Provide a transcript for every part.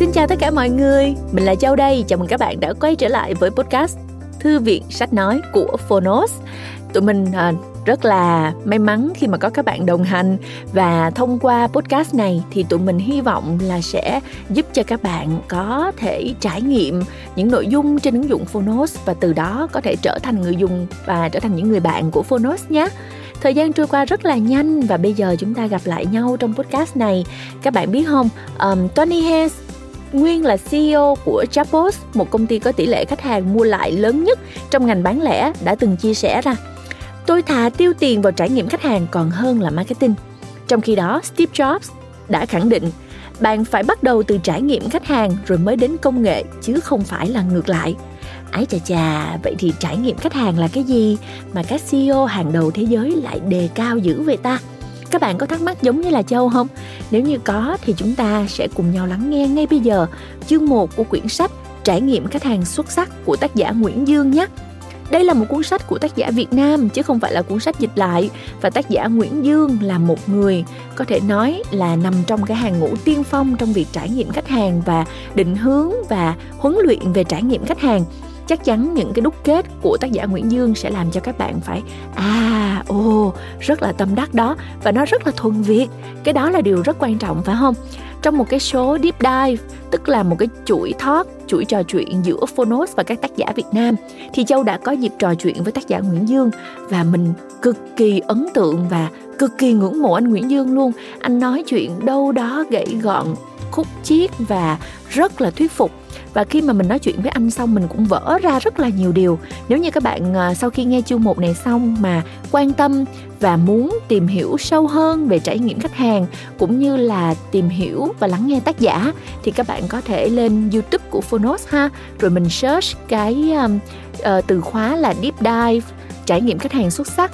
Xin chào tất cả mọi người, mình là Châu đây. Chào mừng các bạn đã quay trở lại với podcast Thư viện sách nói của Phonos. Tụi mình à, rất là may mắn khi mà có các bạn đồng hành và thông qua podcast này thì tụi mình hy vọng là sẽ giúp cho các bạn có thể trải nghiệm những nội dung trên ứng dụng Phonos và từ đó có thể trở thành người dùng và trở thành những người bạn của Phonos nhé. Thời gian trôi qua rất là nhanh và bây giờ chúng ta gặp lại nhau trong podcast này. Các bạn biết không, um, Tony Hayes nguyên là CEO của Zappos, một công ty có tỷ lệ khách hàng mua lại lớn nhất trong ngành bán lẻ đã từng chia sẻ ra. Tôi thà tiêu tiền vào trải nghiệm khách hàng còn hơn là marketing. Trong khi đó, Steve Jobs đã khẳng định bạn phải bắt đầu từ trải nghiệm khách hàng rồi mới đến công nghệ chứ không phải là ngược lại. Ái chà chà, vậy thì trải nghiệm khách hàng là cái gì mà các CEO hàng đầu thế giới lại đề cao dữ vậy ta? Các bạn có thắc mắc giống như là Châu không? Nếu như có thì chúng ta sẽ cùng nhau lắng nghe ngay bây giờ chương 1 của quyển sách Trải nghiệm khách hàng xuất sắc của tác giả Nguyễn Dương nhé. Đây là một cuốn sách của tác giả Việt Nam, chứ không phải là cuốn sách dịch lại và tác giả Nguyễn Dương là một người có thể nói là nằm trong cái hàng ngũ tiên phong trong việc trải nghiệm khách hàng và định hướng và huấn luyện về trải nghiệm khách hàng chắc chắn những cái đúc kết của tác giả Nguyễn Dương sẽ làm cho các bạn phải à ô, rất là tâm đắc đó. Và nó rất là thuần Việt. Cái đó là điều rất quan trọng, phải không? Trong một cái số deep dive, tức là một cái chuỗi thoát chuỗi trò chuyện giữa Phonos và các tác giả Việt Nam, thì Châu đã có dịp trò chuyện với tác giả Nguyễn Dương. Và mình cực kỳ ấn tượng và cực kỳ ngưỡng mộ anh Nguyễn Dương luôn. Anh nói chuyện đâu đó gãy gọn, khúc chiết và rất là thuyết phục và khi mà mình nói chuyện với anh xong mình cũng vỡ ra rất là nhiều điều. Nếu như các bạn à, sau khi nghe chương một này xong mà quan tâm và muốn tìm hiểu sâu hơn về trải nghiệm khách hàng cũng như là tìm hiểu và lắng nghe tác giả thì các bạn có thể lên youtube của phonos ha. Rồi mình search cái uh, từ khóa là deep dive trải nghiệm khách hàng xuất sắc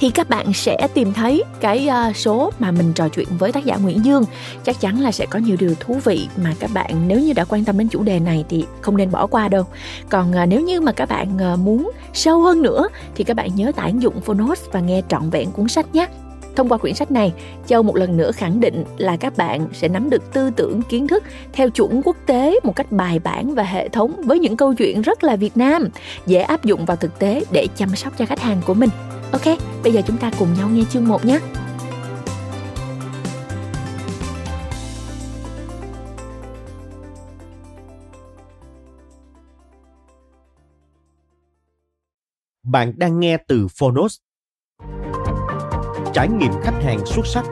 thì các bạn sẽ tìm thấy cái ờ, số mà mình trò chuyện với tác giả Nguyễn Dương. Chắc chắn là sẽ có nhiều điều thú vị mà các bạn nếu như đã quan tâm đến chủ đề này thì không nên bỏ qua đâu. Còn ờ, nếu như mà các bạn ờ, muốn sâu hơn nữa thì các bạn nhớ tải ứng dụng Phonos và nghe trọn vẹn cuốn sách nhé. Thông qua quyển sách này, Châu một lần nữa khẳng định là các bạn sẽ nắm được tư tưởng kiến thức theo chuẩn quốc tế một cách bài bản và hệ thống với những câu chuyện rất là Việt Nam, dễ áp dụng vào thực tế để chăm sóc cho khách hàng của mình. Ok, bây giờ chúng ta cùng nhau nghe chương 1 nhé. Bạn đang nghe từ Phonos. Trải nghiệm khách hàng xuất sắc,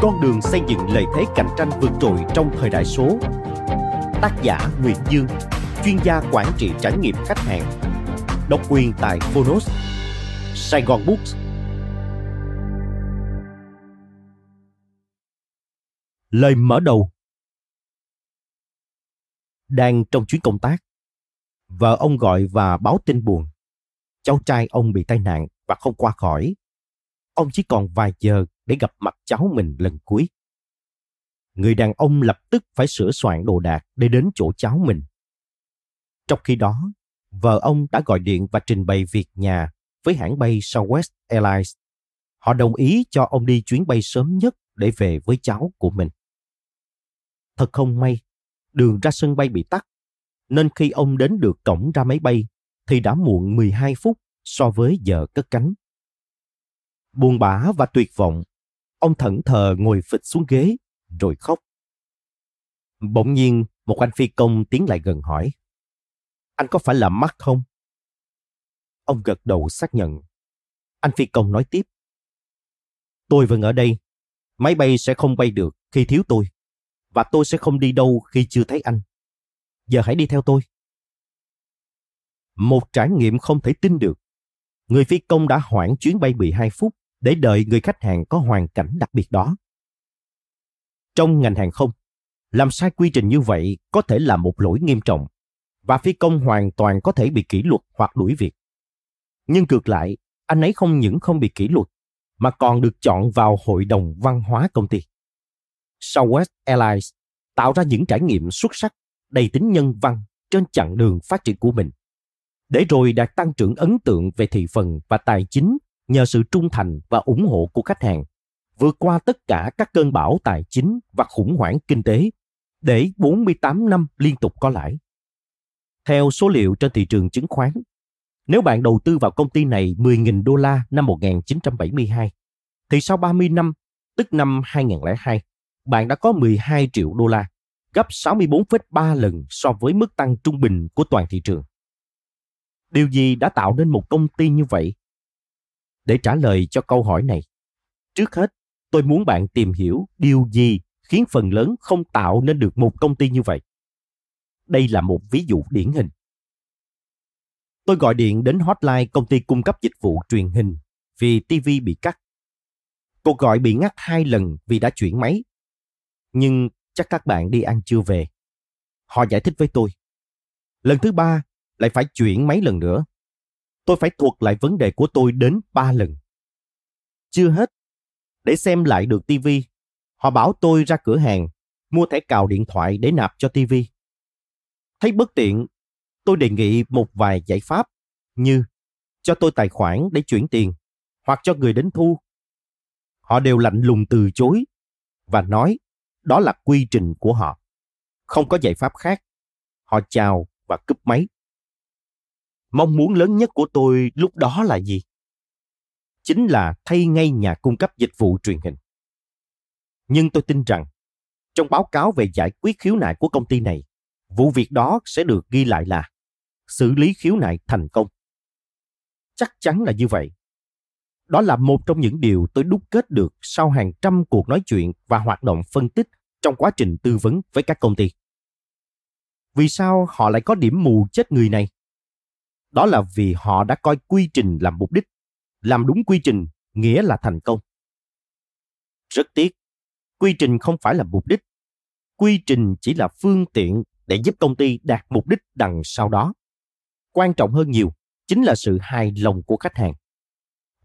con đường xây dựng lợi thế cạnh tranh vượt trội trong thời đại số. Tác giả Nguyễn Dương, chuyên gia quản trị trải nghiệm khách hàng. Độc quyền tại Phonos. Sài Gòn Books. Lời mở đầu Đang trong chuyến công tác, vợ ông gọi và báo tin buồn. Cháu trai ông bị tai nạn và không qua khỏi. Ông chỉ còn vài giờ để gặp mặt cháu mình lần cuối. Người đàn ông lập tức phải sửa soạn đồ đạc để đến chỗ cháu mình. Trong khi đó, vợ ông đã gọi điện và trình bày việc nhà với hãng bay Southwest Airlines. Họ đồng ý cho ông đi chuyến bay sớm nhất để về với cháu của mình. Thật không may, đường ra sân bay bị tắc, nên khi ông đến được cổng ra máy bay thì đã muộn 12 phút so với giờ cất cánh. Buồn bã và tuyệt vọng, ông thẫn thờ ngồi phịch xuống ghế rồi khóc. Bỗng nhiên, một anh phi công tiến lại gần hỏi. Anh có phải là mắt không? Ông gật đầu xác nhận. Anh phi công nói tiếp. Tôi vẫn ở đây. Máy bay sẽ không bay được khi thiếu tôi. Và tôi sẽ không đi đâu khi chưa thấy anh. Giờ hãy đi theo tôi. Một trải nghiệm không thể tin được. Người phi công đã hoãn chuyến bay 12 phút để đợi người khách hàng có hoàn cảnh đặc biệt đó. Trong ngành hàng không, làm sai quy trình như vậy có thể là một lỗi nghiêm trọng và phi công hoàn toàn có thể bị kỷ luật hoặc đuổi việc. Nhưng ngược lại, anh ấy không những không bị kỷ luật, mà còn được chọn vào hội đồng văn hóa công ty. Southwest Airlines tạo ra những trải nghiệm xuất sắc, đầy tính nhân văn trên chặng đường phát triển của mình. Để rồi đạt tăng trưởng ấn tượng về thị phần và tài chính nhờ sự trung thành và ủng hộ của khách hàng, vượt qua tất cả các cơn bão tài chính và khủng hoảng kinh tế, để 48 năm liên tục có lãi. Theo số liệu trên thị trường chứng khoán, nếu bạn đầu tư vào công ty này 10.000 đô la năm 1972, thì sau 30 năm, tức năm 2002, bạn đã có 12 triệu đô la, gấp 64,3 lần so với mức tăng trung bình của toàn thị trường. Điều gì đã tạo nên một công ty như vậy? Để trả lời cho câu hỏi này, trước hết tôi muốn bạn tìm hiểu điều gì khiến phần lớn không tạo nên được một công ty như vậy. Đây là một ví dụ điển hình. Tôi gọi điện đến hotline công ty cung cấp dịch vụ truyền hình vì TV bị cắt. Cuộc gọi bị ngắt hai lần vì đã chuyển máy. Nhưng chắc các bạn đi ăn chưa về. Họ giải thích với tôi. Lần thứ ba lại phải chuyển mấy lần nữa. Tôi phải thuộc lại vấn đề của tôi đến ba lần. Chưa hết. Để xem lại được TV, họ bảo tôi ra cửa hàng, mua thẻ cào điện thoại để nạp cho TV. Thấy bất tiện, tôi đề nghị một vài giải pháp như cho tôi tài khoản để chuyển tiền hoặc cho người đến thu. Họ đều lạnh lùng từ chối và nói đó là quy trình của họ. Không có giải pháp khác. Họ chào và cúp máy. Mong muốn lớn nhất của tôi lúc đó là gì? Chính là thay ngay nhà cung cấp dịch vụ truyền hình. Nhưng tôi tin rằng trong báo cáo về giải quyết khiếu nại của công ty này, vụ việc đó sẽ được ghi lại là xử lý khiếu nại thành công. Chắc chắn là như vậy. Đó là một trong những điều tôi đúc kết được sau hàng trăm cuộc nói chuyện và hoạt động phân tích trong quá trình tư vấn với các công ty. Vì sao họ lại có điểm mù chết người này? Đó là vì họ đã coi quy trình làm mục đích. Làm đúng quy trình nghĩa là thành công. Rất tiếc, quy trình không phải là mục đích. Quy trình chỉ là phương tiện để giúp công ty đạt mục đích đằng sau đó. Quan trọng hơn nhiều chính là sự hài lòng của khách hàng.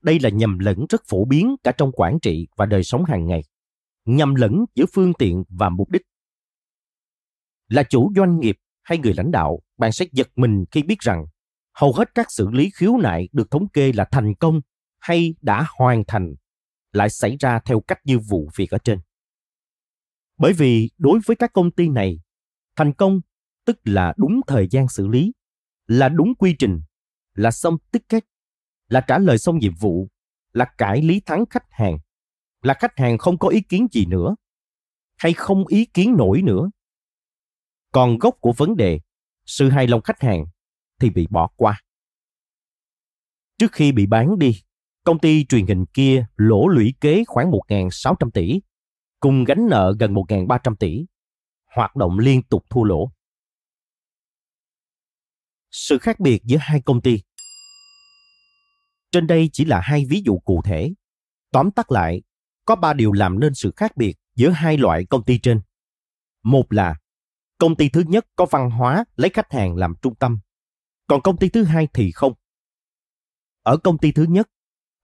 Đây là nhầm lẫn rất phổ biến cả trong quản trị và đời sống hàng ngày. Nhầm lẫn giữa phương tiện và mục đích. Là chủ doanh nghiệp hay người lãnh đạo, bạn sẽ giật mình khi biết rằng hầu hết các xử lý khiếu nại được thống kê là thành công hay đã hoàn thành lại xảy ra theo cách như vụ việc ở trên. Bởi vì đối với các công ty này, thành công tức là đúng thời gian xử lý, là đúng quy trình, là xong ticket, là trả lời xong nhiệm vụ, là cải lý thắng khách hàng, là khách hàng không có ý kiến gì nữa, hay không ý kiến nổi nữa. Còn gốc của vấn đề, sự hài lòng khách hàng thì bị bỏ qua. Trước khi bị bán đi, công ty truyền hình kia lỗ lũy kế khoảng 1.600 tỷ, cùng gánh nợ gần 1.300 tỷ, hoạt động liên tục thua lỗ. Sự khác biệt giữa hai công ty Trên đây chỉ là hai ví dụ cụ thể. Tóm tắt lại, có ba điều làm nên sự khác biệt giữa hai loại công ty trên. Một là công ty thứ nhất có văn hóa lấy khách hàng làm trung tâm, còn công ty thứ hai thì không. Ở công ty thứ nhất,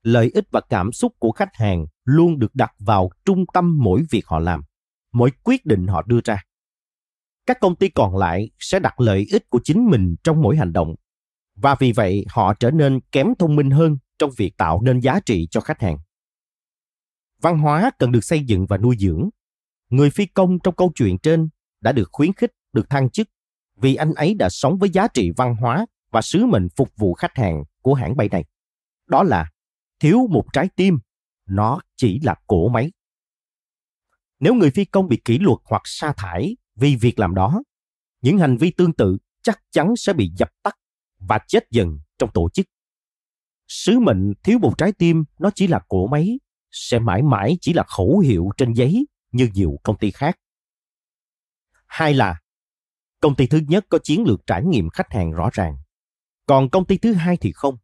lợi ích và cảm xúc của khách hàng luôn được đặt vào trung tâm mỗi việc họ làm, mỗi quyết định họ đưa ra. Các công ty còn lại sẽ đặt lợi ích của chính mình trong mỗi hành động và vì vậy họ trở nên kém thông minh hơn trong việc tạo nên giá trị cho khách hàng. Văn hóa cần được xây dựng và nuôi dưỡng. Người phi công trong câu chuyện trên đã được khuyến khích được thăng chức vì anh ấy đã sống với giá trị văn hóa và sứ mệnh phục vụ khách hàng của hãng bay này. Đó là thiếu một trái tim, nó chỉ là cỗ máy. Nếu người phi công bị kỷ luật hoặc sa thải vì việc làm đó, những hành vi tương tự chắc chắn sẽ bị dập tắt và chết dần trong tổ chức. Sứ mệnh thiếu một trái tim nó chỉ là cổ máy, sẽ mãi mãi chỉ là khẩu hiệu trên giấy như nhiều công ty khác. Hai là công ty thứ nhất có chiến lược trải nghiệm khách hàng rõ ràng, còn công ty thứ hai thì không.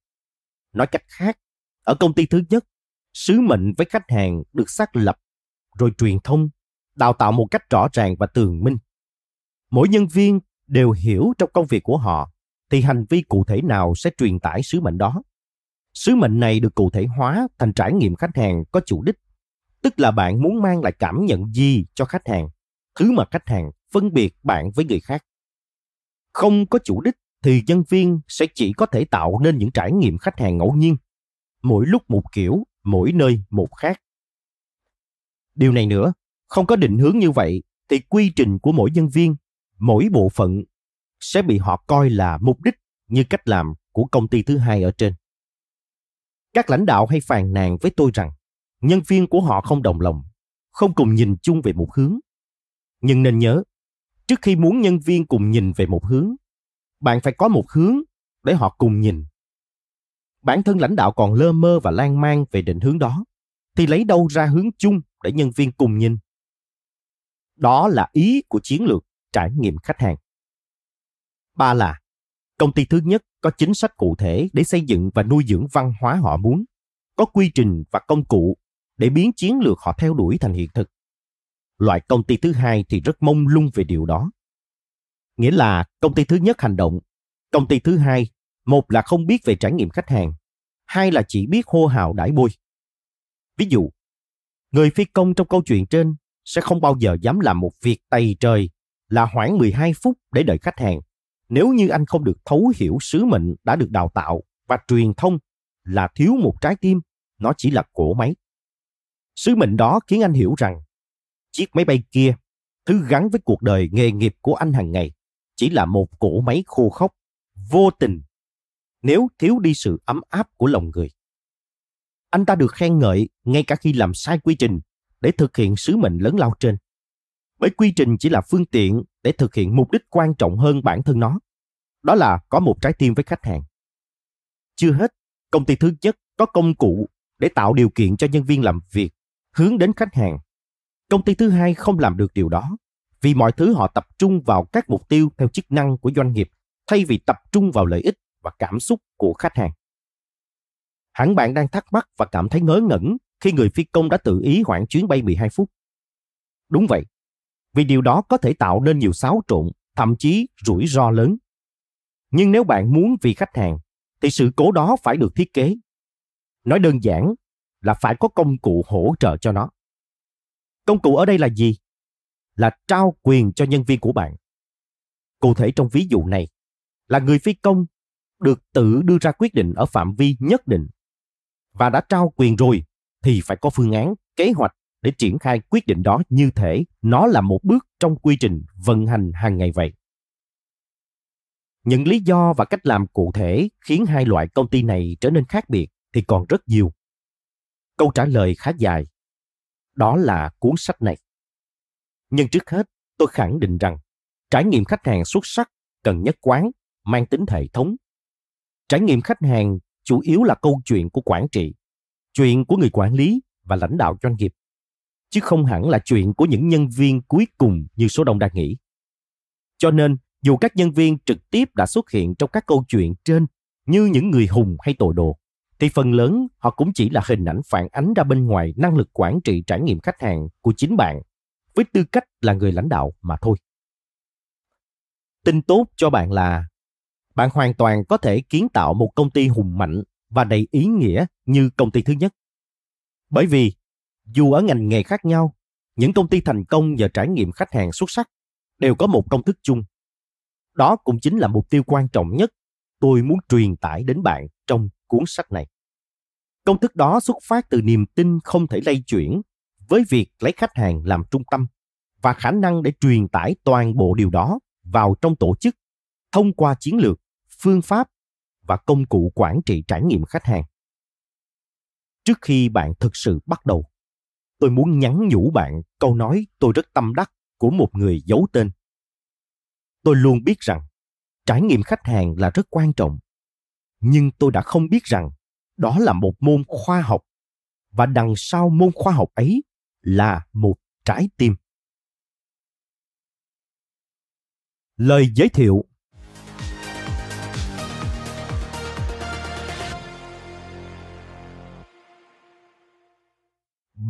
Nói cách khác, ở công ty thứ nhất, sứ mệnh với khách hàng được xác lập, rồi truyền thông, đào tạo một cách rõ ràng và tường minh. Mỗi nhân viên đều hiểu trong công việc của họ thì hành vi cụ thể nào sẽ truyền tải sứ mệnh đó. Sứ mệnh này được cụ thể hóa thành trải nghiệm khách hàng có chủ đích, tức là bạn muốn mang lại cảm nhận gì cho khách hàng, thứ mà khách hàng phân biệt bạn với người khác. Không có chủ đích thì nhân viên sẽ chỉ có thể tạo nên những trải nghiệm khách hàng ngẫu nhiên, mỗi lúc một kiểu, mỗi nơi một khác. Điều này nữa, không có định hướng như vậy thì quy trình của mỗi nhân viên, mỗi bộ phận sẽ bị họ coi là mục đích như cách làm của công ty thứ hai ở trên. Các lãnh đạo hay phàn nàn với tôi rằng nhân viên của họ không đồng lòng, không cùng nhìn chung về một hướng. Nhưng nên nhớ, trước khi muốn nhân viên cùng nhìn về một hướng, bạn phải có một hướng để họ cùng nhìn. Bản thân lãnh đạo còn lơ mơ và lan man về định hướng đó, thì lấy đâu ra hướng chung để nhân viên cùng nhìn? Đó là ý của chiến lược trải nghiệm khách hàng. Ba là công ty thứ nhất có chính sách cụ thể để xây dựng và nuôi dưỡng văn hóa họ muốn, có quy trình và công cụ để biến chiến lược họ theo đuổi thành hiện thực. Loại công ty thứ hai thì rất mông lung về điều đó. Nghĩa là công ty thứ nhất hành động, công ty thứ hai, một là không biết về trải nghiệm khách hàng, hai là chỉ biết hô hào đãi bôi. Ví dụ, người phi công trong câu chuyện trên sẽ không bao giờ dám làm một việc tày trời là khoảng 12 phút để đợi khách hàng nếu như anh không được thấu hiểu sứ mệnh đã được đào tạo và truyền thông là thiếu một trái tim, nó chỉ là cỗ máy. Sứ mệnh đó khiến anh hiểu rằng chiếc máy bay kia, thứ gắn với cuộc đời nghề nghiệp của anh hàng ngày, chỉ là một cỗ máy khô khốc, vô tình, nếu thiếu đi sự ấm áp của lòng người. Anh ta được khen ngợi ngay cả khi làm sai quy trình để thực hiện sứ mệnh lớn lao trên. Bởi quy trình chỉ là phương tiện để thực hiện mục đích quan trọng hơn bản thân nó. Đó là có một trái tim với khách hàng. Chưa hết, công ty thứ nhất có công cụ để tạo điều kiện cho nhân viên làm việc hướng đến khách hàng. Công ty thứ hai không làm được điều đó vì mọi thứ họ tập trung vào các mục tiêu theo chức năng của doanh nghiệp thay vì tập trung vào lợi ích và cảm xúc của khách hàng. Hẳn bạn đang thắc mắc và cảm thấy ngớ ngẩn khi người phi công đã tự ý hoãn chuyến bay 12 phút. Đúng vậy, vì điều đó có thể tạo nên nhiều xáo trộn, thậm chí rủi ro lớn. Nhưng nếu bạn muốn vì khách hàng, thì sự cố đó phải được thiết kế. Nói đơn giản là phải có công cụ hỗ trợ cho nó. Công cụ ở đây là gì? Là trao quyền cho nhân viên của bạn. Cụ thể trong ví dụ này, là người phi công được tự đưa ra quyết định ở phạm vi nhất định và đã trao quyền rồi thì phải có phương án, kế hoạch để triển khai quyết định đó như thể nó là một bước trong quy trình vận hành hàng ngày vậy. Những lý do và cách làm cụ thể khiến hai loại công ty này trở nên khác biệt thì còn rất nhiều. Câu trả lời khá dài. Đó là cuốn sách này. Nhưng trước hết, tôi khẳng định rằng trải nghiệm khách hàng xuất sắc cần nhất quán, mang tính hệ thống. Trải nghiệm khách hàng chủ yếu là câu chuyện của quản trị, chuyện của người quản lý và lãnh đạo doanh nghiệp chứ không hẳn là chuyện của những nhân viên cuối cùng như số đông đang nghĩ. Cho nên, dù các nhân viên trực tiếp đã xuất hiện trong các câu chuyện trên như những người hùng hay tội đồ, thì phần lớn họ cũng chỉ là hình ảnh phản ánh ra bên ngoài năng lực quản trị trải nghiệm khách hàng của chính bạn với tư cách là người lãnh đạo mà thôi. Tin tốt cho bạn là bạn hoàn toàn có thể kiến tạo một công ty hùng mạnh và đầy ý nghĩa như công ty thứ nhất. Bởi vì dù ở ngành nghề khác nhau, những công ty thành công nhờ trải nghiệm khách hàng xuất sắc đều có một công thức chung. Đó cũng chính là mục tiêu quan trọng nhất tôi muốn truyền tải đến bạn trong cuốn sách này. Công thức đó xuất phát từ niềm tin không thể lay chuyển với việc lấy khách hàng làm trung tâm và khả năng để truyền tải toàn bộ điều đó vào trong tổ chức thông qua chiến lược, phương pháp và công cụ quản trị trải nghiệm khách hàng. Trước khi bạn thực sự bắt đầu tôi muốn nhắn nhủ bạn câu nói tôi rất tâm đắc của một người giấu tên. Tôi luôn biết rằng trải nghiệm khách hàng là rất quan trọng, nhưng tôi đã không biết rằng đó là một môn khoa học và đằng sau môn khoa học ấy là một trái tim. Lời giới thiệu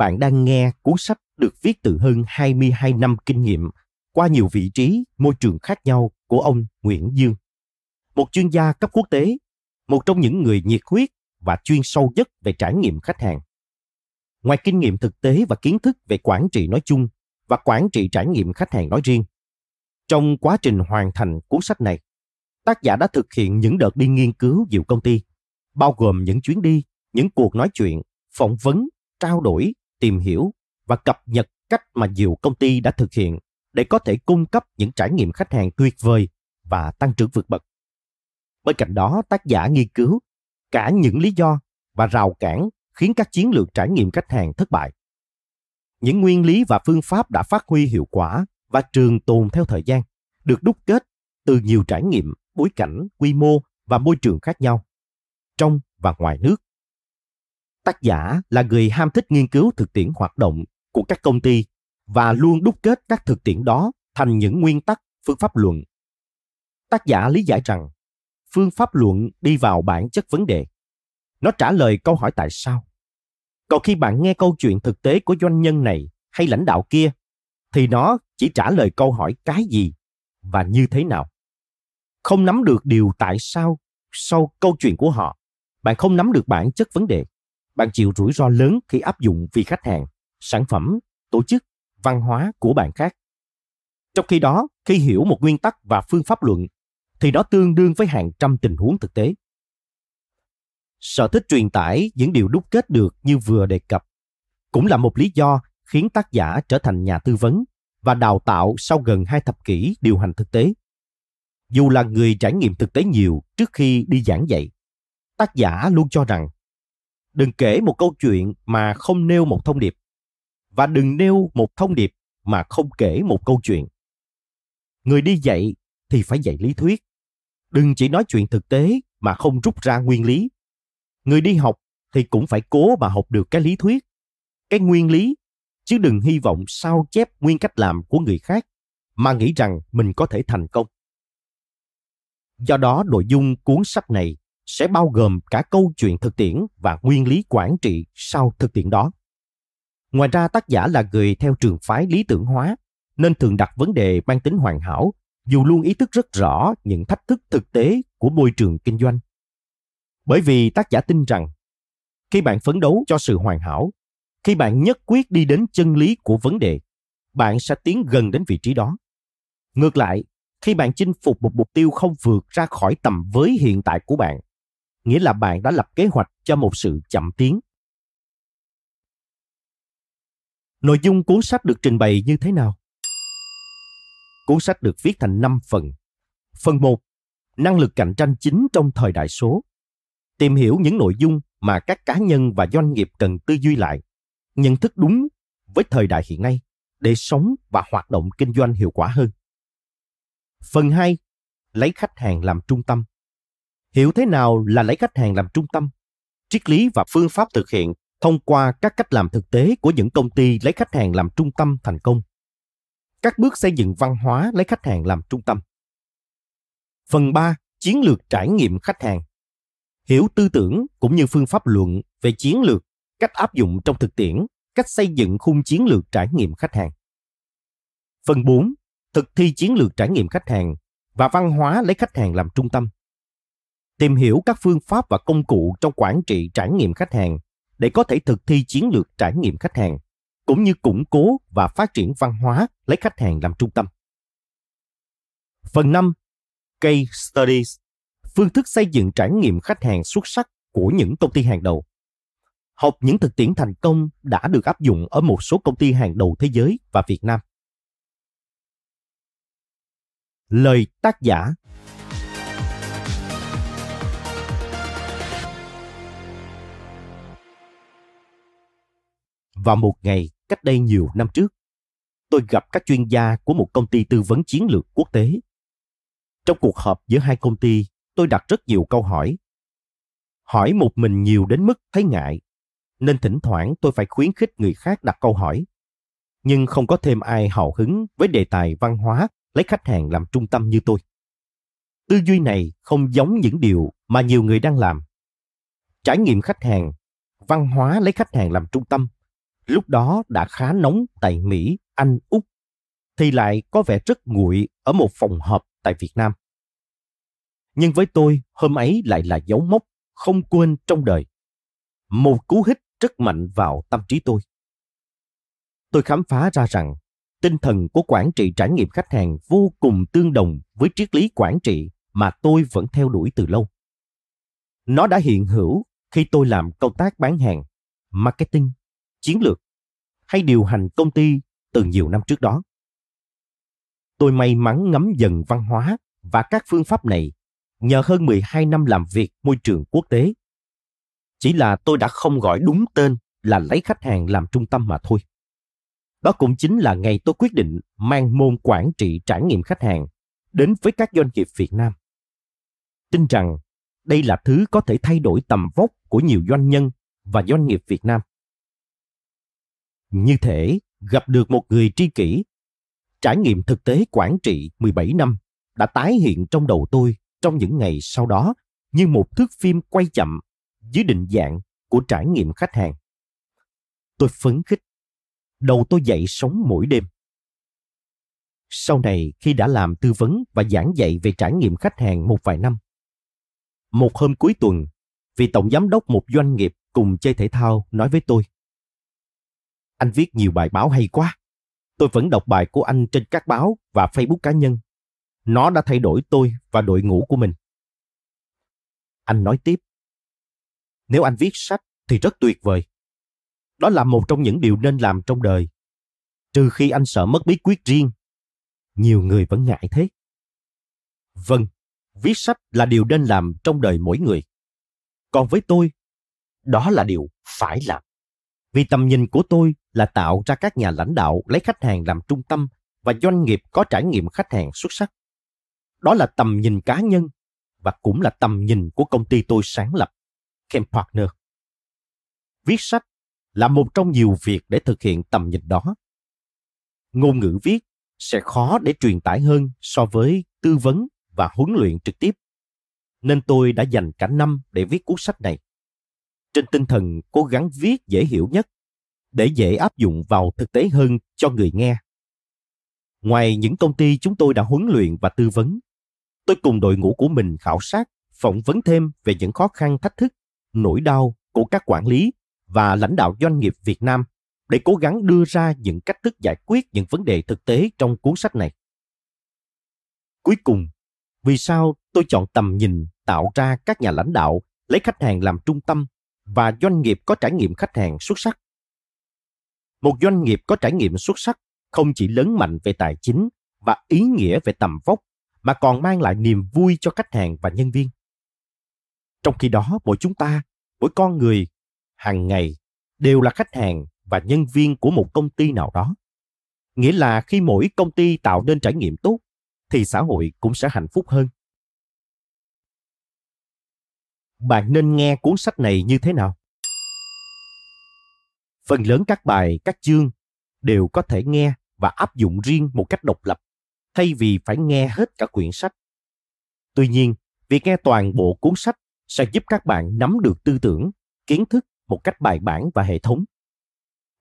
bạn đang nghe cuốn sách được viết từ hơn 22 năm kinh nghiệm qua nhiều vị trí, môi trường khác nhau của ông Nguyễn Dương. Một chuyên gia cấp quốc tế, một trong những người nhiệt huyết và chuyên sâu nhất về trải nghiệm khách hàng. Ngoài kinh nghiệm thực tế và kiến thức về quản trị nói chung và quản trị trải nghiệm khách hàng nói riêng, trong quá trình hoàn thành cuốn sách này, tác giả đã thực hiện những đợt đi nghiên cứu nhiều công ty, bao gồm những chuyến đi, những cuộc nói chuyện, phỏng vấn, trao đổi tìm hiểu và cập nhật cách mà nhiều công ty đã thực hiện để có thể cung cấp những trải nghiệm khách hàng tuyệt vời và tăng trưởng vượt bậc. Bên cạnh đó, tác giả nghiên cứu cả những lý do và rào cản khiến các chiến lược trải nghiệm khách hàng thất bại. Những nguyên lý và phương pháp đã phát huy hiệu quả và trường tồn theo thời gian, được đúc kết từ nhiều trải nghiệm, bối cảnh, quy mô và môi trường khác nhau, trong và ngoài nước. Tác giả là người ham thích nghiên cứu thực tiễn hoạt động của các công ty và luôn đúc kết các thực tiễn đó thành những nguyên tắc phương pháp luận. Tác giả lý giải rằng phương pháp luận đi vào bản chất vấn đề. Nó trả lời câu hỏi tại sao. Còn khi bạn nghe câu chuyện thực tế của doanh nhân này hay lãnh đạo kia, thì nó chỉ trả lời câu hỏi cái gì và như thế nào. Không nắm được điều tại sao sau câu chuyện của họ, bạn không nắm được bản chất vấn đề. Bạn chịu rủi ro lớn khi áp dụng vì khách hàng, sản phẩm, tổ chức, văn hóa của bạn khác. Trong khi đó, khi hiểu một nguyên tắc và phương pháp luận thì đó tương đương với hàng trăm tình huống thực tế. Sở thích truyền tải những điều đúc kết được như vừa đề cập cũng là một lý do khiến tác giả trở thành nhà tư vấn và đào tạo sau gần hai thập kỷ điều hành thực tế. Dù là người trải nghiệm thực tế nhiều trước khi đi giảng dạy, tác giả luôn cho rằng đừng kể một câu chuyện mà không nêu một thông điệp. Và đừng nêu một thông điệp mà không kể một câu chuyện. Người đi dạy thì phải dạy lý thuyết, đừng chỉ nói chuyện thực tế mà không rút ra nguyên lý. Người đi học thì cũng phải cố mà học được cái lý thuyết cái nguyên lý chứ đừng hy vọng sao chép nguyên cách làm của người khác mà nghĩ rằng mình có thể thành công. Do đó nội dung cuốn sách này sẽ bao gồm cả câu chuyện thực tiễn và nguyên lý quản trị sau thực tiễn đó ngoài ra tác giả là người theo trường phái lý tưởng hóa nên thường đặt vấn đề mang tính hoàn hảo dù luôn ý thức rất rõ những thách thức thực tế của môi trường kinh doanh. Bởi vì tác giả tin rằng khi bạn phấn đấu cho sự hoàn hảo, khi bạn nhất quyết đi đến chân lý của vấn đề, bạn sẽ tiến gần đến vị trí đó. Ngược lại, khi bạn chinh phục một mục tiêu không vượt ra khỏi tầm với hiện tại của bạn, nghĩa là bạn đã lập kế hoạch cho một sự chậm tiến. Nội dung cuốn sách được trình bày như thế nào? Cuốn sách được viết thành 5 phần. Phần 1. Năng lực cạnh tranh chính trong thời đại số. Tìm hiểu những nội dung mà các cá nhân và doanh nghiệp cần tư duy lại, nhận thức đúng với thời đại hiện nay để sống và hoạt động kinh doanh hiệu quả hơn. Phần 2. Lấy khách hàng làm trung tâm. Hiểu thế nào là lấy khách hàng làm trung tâm? Triết lý và phương pháp thực hiện thông qua các cách làm thực tế của những công ty lấy khách hàng làm trung tâm thành công các bước xây dựng văn hóa lấy khách hàng làm trung tâm. Phần 3. Chiến lược trải nghiệm khách hàng. Hiểu tư tưởng cũng như phương pháp luận về chiến lược, cách áp dụng trong thực tiễn, cách xây dựng khung chiến lược trải nghiệm khách hàng. Phần 4. Thực thi chiến lược trải nghiệm khách hàng và văn hóa lấy khách hàng làm trung tâm. Tìm hiểu các phương pháp và công cụ trong quản trị, trải nghiệm khách hàng, để có thể thực thi chiến lược trải nghiệm khách hàng, cũng như củng cố và phát triển văn hóa lấy khách hàng làm trung tâm. Phần 5. Case Studies, Phương thức xây dựng trải nghiệm khách hàng xuất sắc của những công ty hàng đầu. Học những thực tiễn thành công đã được áp dụng ở một số công ty hàng đầu thế giới và Việt Nam. Lời tác giả Vào một ngày cách đây nhiều năm trước, tôi gặp các chuyên gia của một công ty tư vấn chiến lược quốc tế. Trong cuộc họp giữa hai công ty, tôi đặt rất nhiều câu hỏi. Hỏi một mình nhiều đến mức thấy ngại, nên thỉnh thoảng tôi phải khuyến khích người khác đặt câu hỏi. Nhưng không có thêm ai hào hứng với đề tài văn hóa lấy khách hàng làm trung tâm như tôi. Tư duy này không giống những điều mà nhiều người đang làm. Trải nghiệm khách hàng, văn hóa lấy khách hàng làm trung tâm lúc đó đã khá nóng tại Mỹ, Anh, Úc, thì lại có vẻ rất nguội ở một phòng họp tại Việt Nam. Nhưng với tôi, hôm ấy lại là dấu mốc không quên trong đời. Một cú hích rất mạnh vào tâm trí tôi. Tôi khám phá ra rằng tinh thần của quản trị trải nghiệm khách hàng vô cùng tương đồng với triết lý quản trị mà tôi vẫn theo đuổi từ lâu. Nó đã hiện hữu khi tôi làm công tác bán hàng, marketing chiến lược hay điều hành công ty từ nhiều năm trước đó. tôi may mắn ngắm dần văn hóa và các phương pháp này nhờ hơn 12 năm làm việc môi trường quốc tế. Chỉ là tôi đã không gọi đúng tên là lấy khách hàng làm trung tâm mà thôi. Đó cũng chính là ngày tôi quyết định mang môn quản trị trải nghiệm khách hàng đến với các doanh nghiệp Việt Nam. Tin rằng đây là thứ có thể thay đổi tầm vóc của nhiều doanh nhân và doanh nghiệp Việt Nam. Như thể gặp được một người tri kỷ, trải nghiệm thực tế quản trị 17 năm đã tái hiện trong đầu tôi trong những ngày sau đó như một thước phim quay chậm dưới định dạng của trải nghiệm khách hàng. Tôi phấn khích, đầu tôi dậy sống mỗi đêm. Sau này khi đã làm tư vấn và giảng dạy về trải nghiệm khách hàng một vài năm, một hôm cuối tuần, vị tổng giám đốc một doanh nghiệp cùng chơi thể thao nói với tôi. Anh viết nhiều bài báo hay quá. Tôi vẫn đọc bài của anh trên các báo và Facebook cá nhân. Nó đã thay đổi tôi và đội ngũ của mình. Anh nói tiếp. Nếu anh viết sách thì rất tuyệt vời. Đó là một trong những điều nên làm trong đời. Trừ khi anh sợ mất bí quyết riêng. Nhiều người vẫn ngại thế. Vâng, viết sách là điều nên làm trong đời mỗi người. Còn với tôi, đó là điều phải làm. Vì tầm nhìn của tôi là tạo ra các nhà lãnh đạo lấy khách hàng làm trung tâm và doanh nghiệp có trải nghiệm khách hàng xuất sắc. Đó là tầm nhìn cá nhân và cũng là tầm nhìn của công ty tôi sáng lập, Kem Partner. Viết sách là một trong nhiều việc để thực hiện tầm nhìn đó. Ngôn ngữ viết sẽ khó để truyền tải hơn so với tư vấn và huấn luyện trực tiếp. Nên tôi đã dành cả năm để viết cuốn sách này. Trên tinh thần cố gắng viết dễ hiểu nhất để dễ áp dụng vào thực tế hơn cho người nghe. Ngoài những công ty chúng tôi đã huấn luyện và tư vấn, tôi cùng đội ngũ của mình khảo sát, phỏng vấn thêm về những khó khăn thách thức, nỗi đau của các quản lý và lãnh đạo doanh nghiệp Việt Nam để cố gắng đưa ra những cách thức giải quyết những vấn đề thực tế trong cuốn sách này. Cuối cùng, vì sao tôi chọn tầm nhìn tạo ra các nhà lãnh đạo lấy khách hàng làm trung tâm và doanh nghiệp có trải nghiệm khách hàng xuất sắc. Một doanh nghiệp có trải nghiệm xuất sắc không chỉ lớn mạnh về tài chính và ý nghĩa về tầm vóc, mà còn mang lại niềm vui cho khách hàng và nhân viên. Trong khi đó, mỗi chúng ta, mỗi con người, hàng ngày đều là khách hàng và nhân viên của một công ty nào đó. Nghĩa là khi mỗi công ty tạo nên trải nghiệm tốt, thì xã hội cũng sẽ hạnh phúc hơn bạn nên nghe cuốn sách này như thế nào? Phần lớn các bài, các chương đều có thể nghe và áp dụng riêng một cách độc lập, thay vì phải nghe hết cả quyển sách. Tuy nhiên, việc nghe toàn bộ cuốn sách sẽ giúp các bạn nắm được tư tưởng, kiến thức một cách bài bản và hệ thống,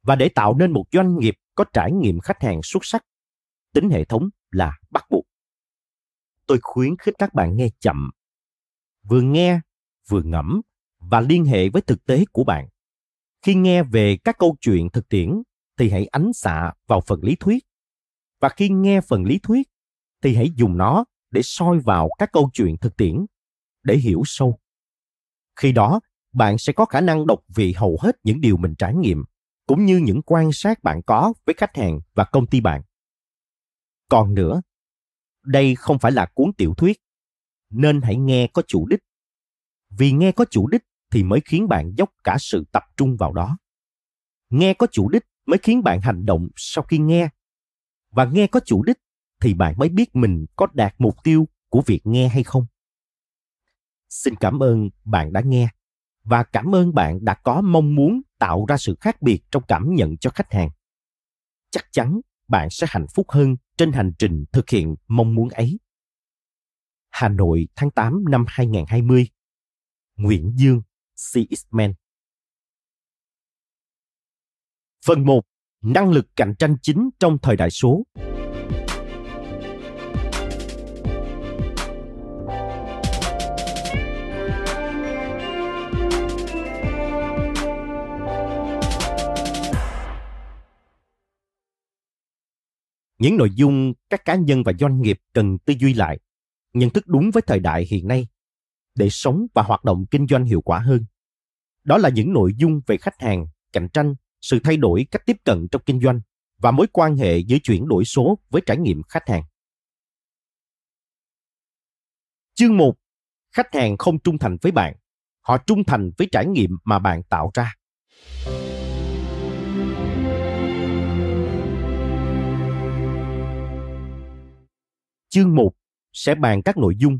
và để tạo nên một doanh nghiệp có trải nghiệm khách hàng xuất sắc. Tính hệ thống là bắt buộc. Tôi khuyến khích các bạn nghe chậm. Vừa nghe vừa ngẫm và liên hệ với thực tế của bạn. Khi nghe về các câu chuyện thực tiễn, thì hãy ánh xạ vào phần lý thuyết. Và khi nghe phần lý thuyết, thì hãy dùng nó để soi vào các câu chuyện thực tiễn để hiểu sâu. Khi đó, bạn sẽ có khả năng đọc vị hầu hết những điều mình trải nghiệm, cũng như những quan sát bạn có với khách hàng và công ty bạn. Còn nữa, đây không phải là cuốn tiểu thuyết, nên hãy nghe có chủ đích vì nghe có chủ đích thì mới khiến bạn dốc cả sự tập trung vào đó. Nghe có chủ đích mới khiến bạn hành động sau khi nghe. Và nghe có chủ đích thì bạn mới biết mình có đạt mục tiêu của việc nghe hay không. Xin cảm ơn bạn đã nghe. Và cảm ơn bạn đã có mong muốn tạo ra sự khác biệt trong cảm nhận cho khách hàng. Chắc chắn bạn sẽ hạnh phúc hơn trên hành trình thực hiện mong muốn ấy. Hà Nội tháng 8 năm 2020 Nguyễn Dương CXman Phần 1. Năng lực cạnh tranh chính trong thời đại số. Những nội dung các cá nhân và doanh nghiệp cần tư duy lại, nhận thức đúng với thời đại hiện nay để sống và hoạt động kinh doanh hiệu quả hơn đó là những nội dung về khách hàng, cạnh tranh, sự thay đổi cách tiếp cận trong kinh doanh và mối quan hệ giữa chuyển đổi số với trải nghiệm khách hàng Chương 1. Khách hàng không trung thành với bạn. Họ trung thành với trải nghiệm mà bạn tạo ra. Chương 1 sẽ bàn các nội dung.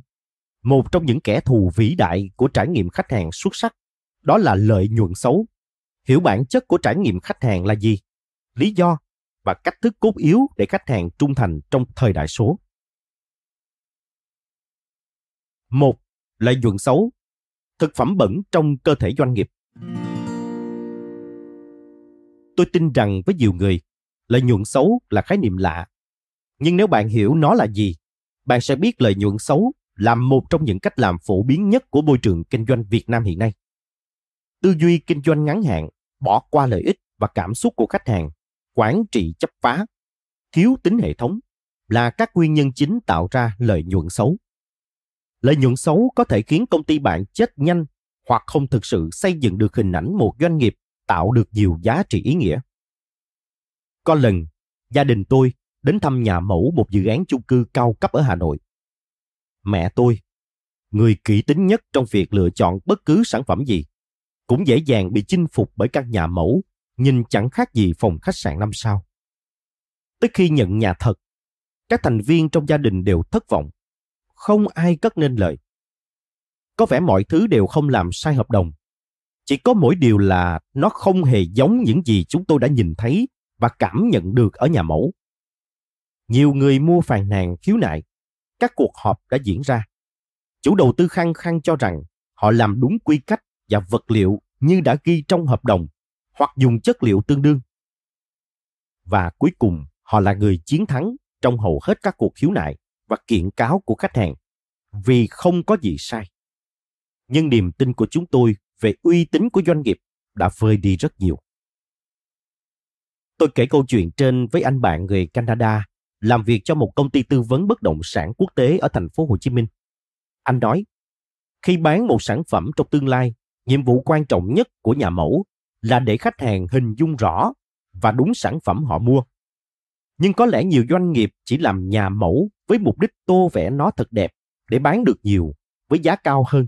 Một trong những kẻ thù vĩ đại của trải nghiệm khách hàng xuất sắc đó là lợi nhuận xấu. Hiểu bản chất của trải nghiệm khách hàng là gì? Lý do và cách thức cốt yếu để khách hàng trung thành trong thời đại số. Một, lợi nhuận xấu. Thực phẩm bẩn trong cơ thể doanh nghiệp. Tôi tin rằng với nhiều người, lợi nhuận xấu là khái niệm lạ. Nhưng nếu bạn hiểu nó là gì, bạn sẽ biết lợi nhuận xấu là một trong những cách làm phổ biến nhất của môi trường kinh doanh Việt Nam hiện nay. Tư duy kinh doanh ngắn hạn, bỏ qua lợi ích và cảm xúc của khách hàng, quản trị chấp phá, thiếu tính hệ thống là các nguyên nhân chính tạo ra lợi nhuận xấu. Lợi nhuận xấu có thể khiến công ty bạn chết nhanh hoặc không thực sự xây dựng được hình ảnh một doanh nghiệp tạo được nhiều giá trị ý nghĩa. Có lần, gia đình tôi đến thăm nhà mẫu một dự án chung cư cao cấp ở Hà Nội. Mẹ tôi, người kỹ tính nhất trong việc lựa chọn bất cứ sản phẩm gì, cũng dễ dàng bị chinh phục bởi căn nhà mẫu nhìn chẳng khác gì phòng khách sạn năm sao. Tới khi nhận nhà thật, các thành viên trong gia đình đều thất vọng. Không ai cất nên lời. Có vẻ mọi thứ đều không làm sai hợp đồng. Chỉ có mỗi điều là nó không hề giống những gì chúng tôi đã nhìn thấy và cảm nhận được ở nhà mẫu. Nhiều người mua phàn nàn khiếu nại. Các cuộc họp đã diễn ra. Chủ đầu tư khăng khăng cho rằng họ làm đúng quy cách và vật liệu như đã ghi trong hợp đồng hoặc dùng chất liệu tương đương. Và cuối cùng, họ là người chiến thắng trong hầu hết các cuộc khiếu nại và kiện cáo của khách hàng vì không có gì sai. Nhưng niềm tin của chúng tôi về uy tín của doanh nghiệp đã vơi đi rất nhiều. Tôi kể câu chuyện trên với anh bạn người Canada làm việc cho một công ty tư vấn bất động sản quốc tế ở thành phố Hồ Chí Minh. Anh nói, khi bán một sản phẩm trong tương lai, nhiệm vụ quan trọng nhất của nhà mẫu là để khách hàng hình dung rõ và đúng sản phẩm họ mua. Nhưng có lẽ nhiều doanh nghiệp chỉ làm nhà mẫu với mục đích tô vẽ nó thật đẹp để bán được nhiều với giá cao hơn.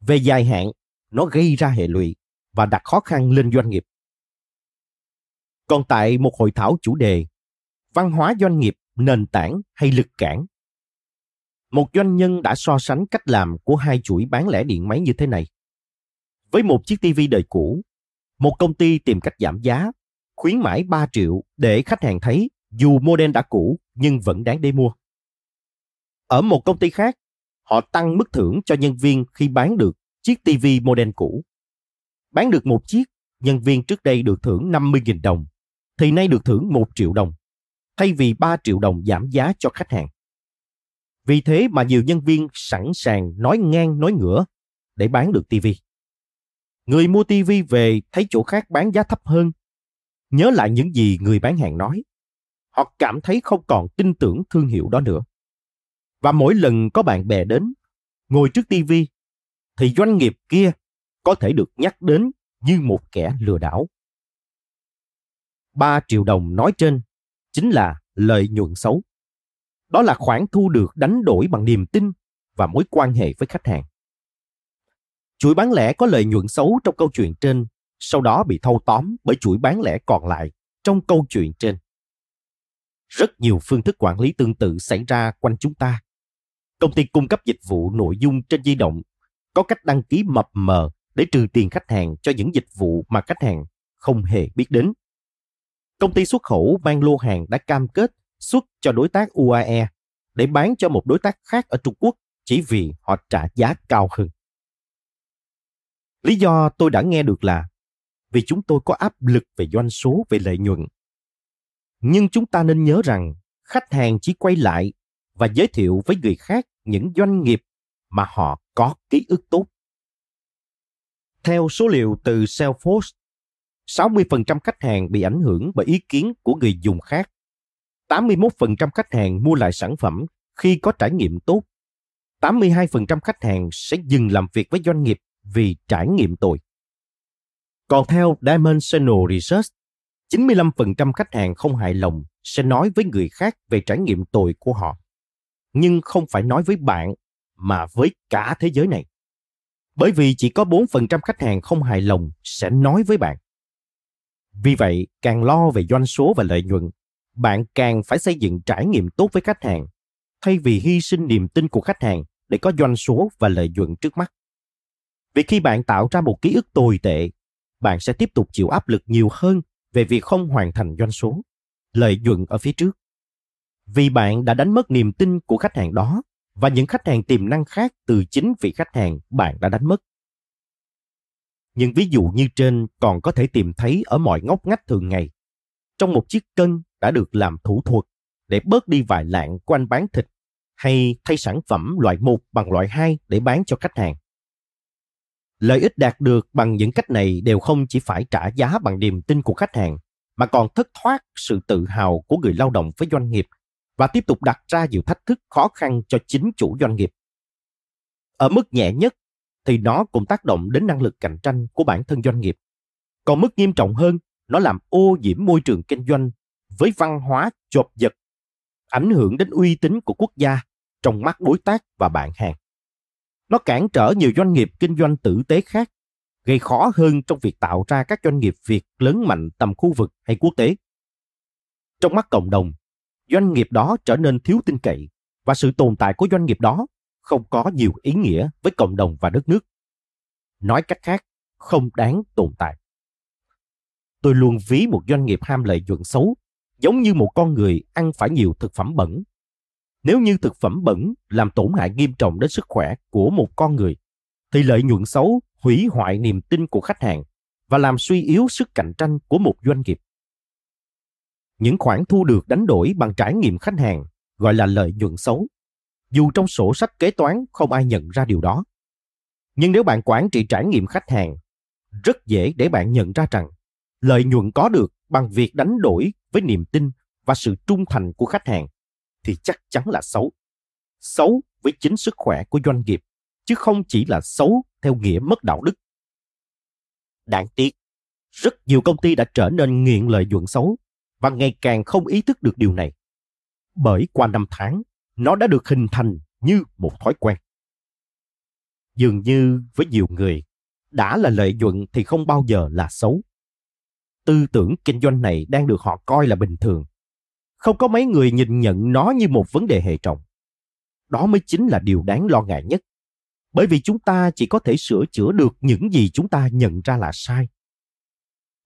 Về dài hạn, nó gây ra hệ lụy và đặt khó khăn lên doanh nghiệp. Còn tại một hội thảo chủ đề văn hóa doanh nghiệp, nền tảng hay lực cản. Một doanh nhân đã so sánh cách làm của hai chuỗi bán lẻ điện máy như thế này. Với một chiếc tivi đời cũ, một công ty tìm cách giảm giá, khuyến mãi 3 triệu để khách hàng thấy dù model đã cũ nhưng vẫn đáng để mua. Ở một công ty khác, họ tăng mức thưởng cho nhân viên khi bán được chiếc TV model cũ. Bán được một chiếc, nhân viên trước đây được thưởng 50.000 đồng, thì nay được thưởng 1 triệu đồng, thay vì 3 triệu đồng giảm giá cho khách hàng. Vì thế mà nhiều nhân viên sẵn sàng nói ngang nói ngửa để bán được TV. Người mua TV về thấy chỗ khác bán giá thấp hơn. Nhớ lại những gì người bán hàng nói. Họ cảm thấy không còn tin tưởng thương hiệu đó nữa. Và mỗi lần có bạn bè đến, ngồi trước TV, thì doanh nghiệp kia có thể được nhắc đến như một kẻ lừa đảo. 3 triệu đồng nói trên chính là lợi nhuận xấu. Đó là khoản thu được đánh đổi bằng niềm tin và mối quan hệ với khách hàng. Chuỗi bán lẻ có lợi nhuận xấu trong câu chuyện trên, sau đó bị thâu tóm bởi chuỗi bán lẻ còn lại trong câu chuyện trên. Rất nhiều phương thức quản lý tương tự xảy ra quanh chúng ta. Công ty cung cấp dịch vụ nội dung trên di động có cách đăng ký mập mờ để trừ tiền khách hàng cho những dịch vụ mà khách hàng không hề biết đến. Công ty xuất khẩu mang lô hàng đã cam kết xuất cho đối tác UAE để bán cho một đối tác khác ở Trung Quốc chỉ vì họ trả giá cao hơn. Lý do tôi đã nghe được là vì chúng tôi có áp lực về doanh số về lợi nhuận. Nhưng chúng ta nên nhớ rằng khách hàng chỉ quay lại và giới thiệu với người khác những doanh nghiệp mà họ có ký ức tốt. Theo số liệu từ Salesforce, 60% khách hàng bị ảnh hưởng bởi ý kiến của người dùng khác. 81% khách hàng mua lại sản phẩm khi có trải nghiệm tốt. 82% khách hàng sẽ dừng làm việc với doanh nghiệp vì trải nghiệm tồi. Còn theo Dimensional Research, 95% khách hàng không hài lòng sẽ nói với người khác về trải nghiệm tồi của họ. Nhưng không phải nói với bạn mà với cả thế giới này. Bởi vì chỉ có 4% khách hàng không hài lòng sẽ nói với bạn. Vì vậy, càng lo về doanh số và lợi nhuận, bạn càng phải xây dựng trải nghiệm tốt với khách hàng, thay vì hy sinh niềm tin của khách hàng để có doanh số và lợi nhuận trước mắt. Vì khi bạn tạo ra một ký ức tồi tệ, bạn sẽ tiếp tục chịu áp lực nhiều hơn về việc không hoàn thành doanh số, lợi nhuận ở phía trước. Vì bạn đã đánh mất niềm tin của khách hàng đó và những khách hàng tiềm năng khác từ chính vị khách hàng bạn đã đánh mất. Những ví dụ như trên còn có thể tìm thấy ở mọi ngóc ngách thường ngày. Trong một chiếc cân đã được làm thủ thuật để bớt đi vài lạng của anh bán thịt hay thay sản phẩm loại 1 bằng loại 2 để bán cho khách hàng. Lợi ích đạt được bằng những cách này đều không chỉ phải trả giá bằng niềm tin của khách hàng, mà còn thất thoát sự tự hào của người lao động với doanh nghiệp và tiếp tục đặt ra nhiều thách thức khó khăn cho chính chủ doanh nghiệp. Ở mức nhẹ nhất thì nó cũng tác động đến năng lực cạnh tranh của bản thân doanh nghiệp. Còn mức nghiêm trọng hơn, nó làm ô nhiễm môi trường kinh doanh với văn hóa chộp giật, ảnh hưởng đến uy tín của quốc gia trong mắt đối tác và bạn hàng. Nó cản trở nhiều doanh nghiệp kinh doanh tử tế khác, gây khó hơn trong việc tạo ra các doanh nghiệp Việt lớn mạnh tầm khu vực hay quốc tế. Trong mắt cộng đồng, doanh nghiệp đó trở nên thiếu tin cậy và sự tồn tại của doanh nghiệp đó không có nhiều ý nghĩa với cộng đồng và đất nước. Nói cách khác, không đáng tồn tại. Tôi luôn ví một doanh nghiệp ham lợi nhuận xấu giống như một con người ăn phải nhiều thực phẩm bẩn. Nếu như thực phẩm bẩn làm tổn hại nghiêm trọng đến sức khỏe của một con người, thì lợi nhuận xấu hủy hoại niềm tin của khách hàng và làm suy yếu sức cạnh tranh của một doanh nghiệp. Những khoản thu được đánh đổi bằng trải nghiệm khách hàng gọi là lợi nhuận xấu dù trong sổ sách kế toán không ai nhận ra điều đó. Nhưng nếu bạn quản trị trải nghiệm khách hàng, rất dễ để bạn nhận ra rằng lợi nhuận có được bằng việc đánh đổi với niềm tin và sự trung thành của khách hàng thì chắc chắn là xấu. Xấu với chính sức khỏe của doanh nghiệp, chứ không chỉ là xấu theo nghĩa mất đạo đức. Đáng tiếc, rất nhiều công ty đã trở nên nghiện lợi nhuận xấu và ngày càng không ý thức được điều này. Bởi qua năm tháng, nó đã được hình thành như một thói quen. Dường như với nhiều người, đã là lợi nhuận thì không bao giờ là xấu. Tư tưởng kinh doanh này đang được họ coi là bình thường. Không có mấy người nhìn nhận nó như một vấn đề hệ trọng. Đó mới chính là điều đáng lo ngại nhất. Bởi vì chúng ta chỉ có thể sửa chữa được những gì chúng ta nhận ra là sai.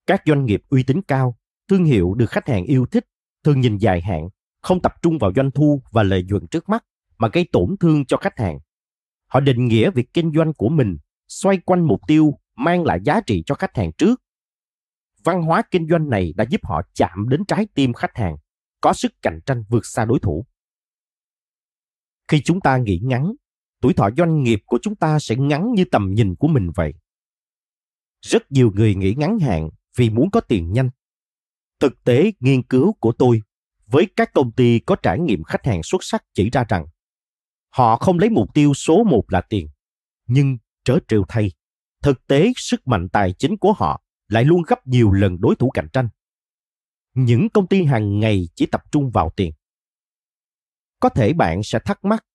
Các doanh nghiệp uy tín cao, thương hiệu được khách hàng yêu thích, thường nhìn dài hạn không tập trung vào doanh thu và lợi nhuận trước mắt mà gây tổn thương cho khách hàng. Họ định nghĩa việc kinh doanh của mình xoay quanh mục tiêu mang lại giá trị cho khách hàng trước. Văn hóa kinh doanh này đã giúp họ chạm đến trái tim khách hàng, có sức cạnh tranh vượt xa đối thủ. Khi chúng ta nghĩ ngắn, tuổi thọ doanh nghiệp của chúng ta sẽ ngắn như tầm nhìn của mình vậy. Rất nhiều người nghĩ ngắn hạn vì muốn có tiền nhanh. Thực tế nghiên cứu của tôi với các công ty có trải nghiệm khách hàng xuất sắc chỉ ra rằng họ không lấy mục tiêu số một là tiền. Nhưng trớ trêu thay, thực tế sức mạnh tài chính của họ lại luôn gấp nhiều lần đối thủ cạnh tranh. Những công ty hàng ngày chỉ tập trung vào tiền. Có thể bạn sẽ thắc mắc,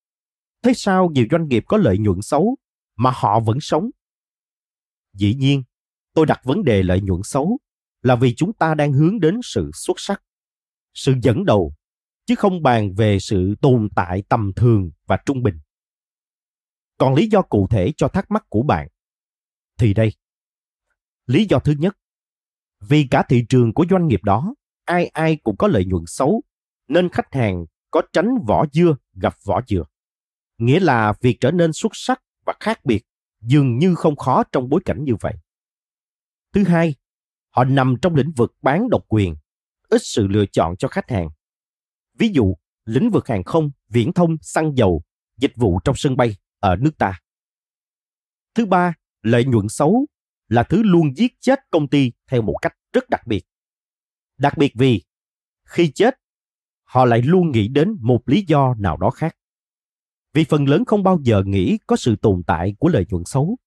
thế sao nhiều doanh nghiệp có lợi nhuận xấu mà họ vẫn sống? Dĩ nhiên, tôi đặt vấn đề lợi nhuận xấu là vì chúng ta đang hướng đến sự xuất sắc sự dẫn đầu, chứ không bàn về sự tồn tại tầm thường và trung bình. Còn lý do cụ thể cho thắc mắc của bạn thì đây. Lý do thứ nhất, vì cả thị trường của doanh nghiệp đó, ai ai cũng có lợi nhuận xấu, nên khách hàng có tránh vỏ dưa gặp vỏ dừa. Nghĩa là việc trở nên xuất sắc và khác biệt dường như không khó trong bối cảnh như vậy. Thứ hai, họ nằm trong lĩnh vực bán độc quyền ít sự lựa chọn cho khách hàng. Ví dụ, lĩnh vực hàng không, viễn thông, xăng dầu, dịch vụ trong sân bay ở nước ta. Thứ ba, lợi nhuận xấu là thứ luôn giết chết công ty theo một cách rất đặc biệt. Đặc biệt vì khi chết, họ lại luôn nghĩ đến một lý do nào đó khác. Vì phần lớn không bao giờ nghĩ có sự tồn tại của lợi nhuận xấu.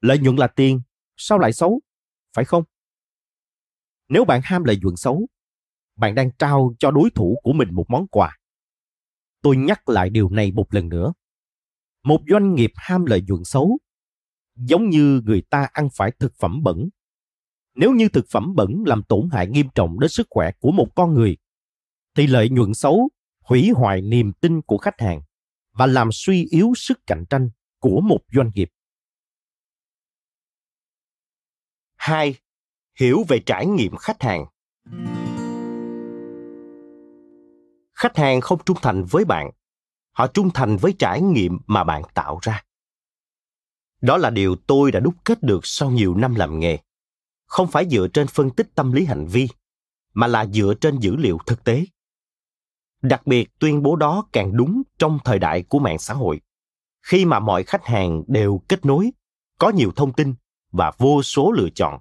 Lợi nhuận là tiền, sao lại xấu? Phải không? Nếu bạn ham lợi nhuận xấu, bạn đang trao cho đối thủ của mình một món quà. Tôi nhắc lại điều này một lần nữa. một doanh nghiệp ham lợi nhuận xấu, giống như người ta ăn phải thực phẩm bẩn nếu như thực phẩm bẩn làm tổn hại nghiêm trọng đến sức khỏe của một con người, thì lợi nhuận xấu hủy hoại niềm tin của khách hàng và làm suy yếu sức cạnh tranh của một doanh nghiệp. 2. Hiểu về trải nghiệm khách hàng. Khách hàng không trung thành với bạn, họ trung thành với trải nghiệm mà bạn tạo ra. Đó là điều tôi đã đúc kết được sau nhiều năm làm nghề. Không phải dựa trên phân tích tâm lý hành vi, mà là dựa trên dữ liệu thực tế. Đặc biệt tuyên bố đó càng đúng trong thời đại của mạng xã hội, khi mà mọi khách hàng đều kết nối, có nhiều thông tin và vô số lựa chọn.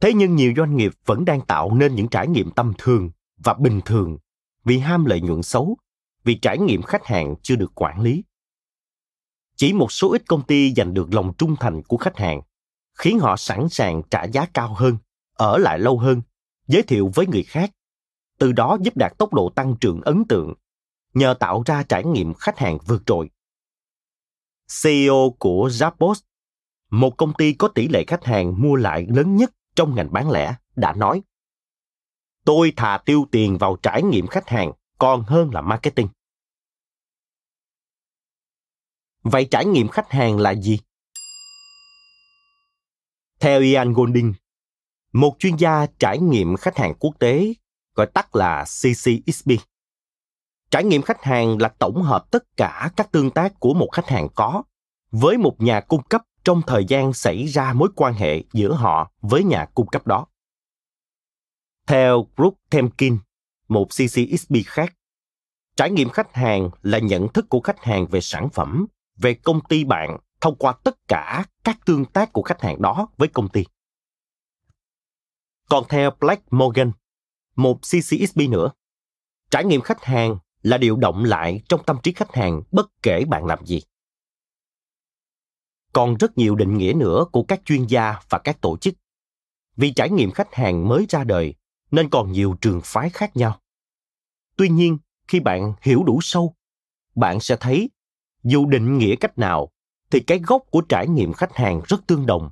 Thế nhưng nhiều doanh nghiệp vẫn đang tạo nên những trải nghiệm tâm thường và bình thường vì ham lợi nhuận xấu, vì trải nghiệm khách hàng chưa được quản lý. Chỉ một số ít công ty giành được lòng trung thành của khách hàng, khiến họ sẵn sàng trả giá cao hơn, ở lại lâu hơn, giới thiệu với người khác từ đó giúp đạt tốc độ tăng trưởng ấn tượng nhờ tạo ra trải nghiệm khách hàng vượt trội. CEO của Zappos, một công ty có tỷ lệ khách hàng mua lại lớn nhất trong ngành bán lẻ, đã nói Tôi thà tiêu tiền vào trải nghiệm khách hàng còn hơn là marketing. Vậy trải nghiệm khách hàng là gì? Theo Ian Golding, một chuyên gia trải nghiệm khách hàng quốc tế gọi tắt là ccsb Trải nghiệm khách hàng là tổng hợp tất cả các tương tác của một khách hàng có với một nhà cung cấp trong thời gian xảy ra mối quan hệ giữa họ với nhà cung cấp đó. Theo Brooke Temkin, một CCXP khác, trải nghiệm khách hàng là nhận thức của khách hàng về sản phẩm, về công ty bạn thông qua tất cả các tương tác của khách hàng đó với công ty. Còn theo Black Morgan, một CCXP nữa. Trải nghiệm khách hàng là điều động lại trong tâm trí khách hàng bất kể bạn làm gì. Còn rất nhiều định nghĩa nữa của các chuyên gia và các tổ chức. Vì trải nghiệm khách hàng mới ra đời nên còn nhiều trường phái khác nhau. Tuy nhiên, khi bạn hiểu đủ sâu, bạn sẽ thấy dù định nghĩa cách nào thì cái gốc của trải nghiệm khách hàng rất tương đồng.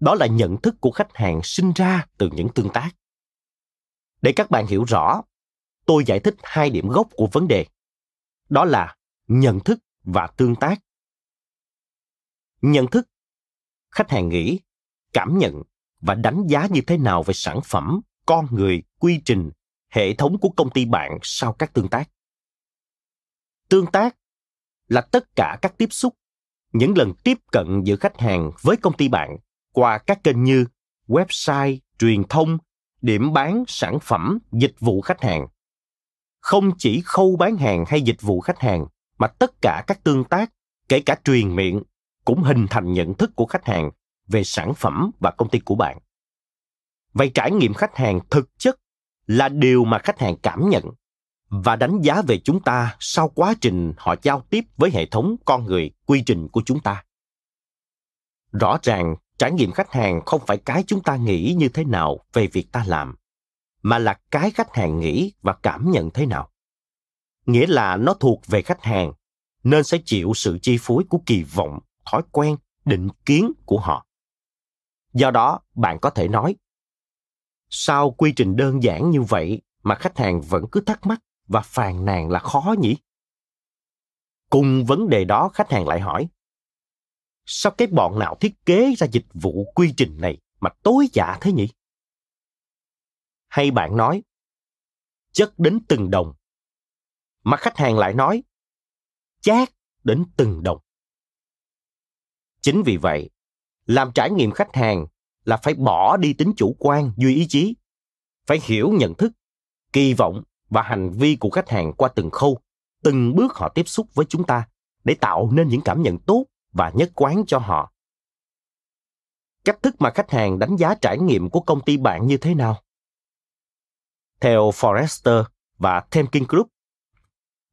Đó là nhận thức của khách hàng sinh ra từ những tương tác. Để các bạn hiểu rõ, tôi giải thích hai điểm gốc của vấn đề. Đó là nhận thức và tương tác. Nhận thức, khách hàng nghĩ, cảm nhận và đánh giá như thế nào về sản phẩm, con người, quy trình, hệ thống của công ty bạn sau các tương tác. Tương tác là tất cả các tiếp xúc, những lần tiếp cận giữa khách hàng với công ty bạn qua các kênh như website, truyền thông, điểm bán sản phẩm dịch vụ khách hàng không chỉ khâu bán hàng hay dịch vụ khách hàng mà tất cả các tương tác kể cả truyền miệng cũng hình thành nhận thức của khách hàng về sản phẩm và công ty của bạn vậy trải nghiệm khách hàng thực chất là điều mà khách hàng cảm nhận và đánh giá về chúng ta sau quá trình họ giao tiếp với hệ thống con người, quy trình của chúng ta. Rõ ràng, trải nghiệm khách hàng không phải cái chúng ta nghĩ như thế nào về việc ta làm, mà là cái khách hàng nghĩ và cảm nhận thế nào. Nghĩa là nó thuộc về khách hàng, nên sẽ chịu sự chi phối của kỳ vọng, thói quen, định kiến của họ. Do đó, bạn có thể nói sao quy trình đơn giản như vậy mà khách hàng vẫn cứ thắc mắc và phàn nàn là khó nhỉ cùng vấn đề đó khách hàng lại hỏi sao cái bọn nào thiết kế ra dịch vụ quy trình này mà tối dạ thế nhỉ? Hay bạn nói, chất đến từng đồng, mà khách hàng lại nói, chát đến từng đồng. Chính vì vậy, làm trải nghiệm khách hàng là phải bỏ đi tính chủ quan duy ý chí, phải hiểu nhận thức, kỳ vọng và hành vi của khách hàng qua từng khâu, từng bước họ tiếp xúc với chúng ta để tạo nên những cảm nhận tốt và nhất quán cho họ. Cách thức mà khách hàng đánh giá trải nghiệm của công ty bạn như thế nào? Theo Forrester và Temkin Group,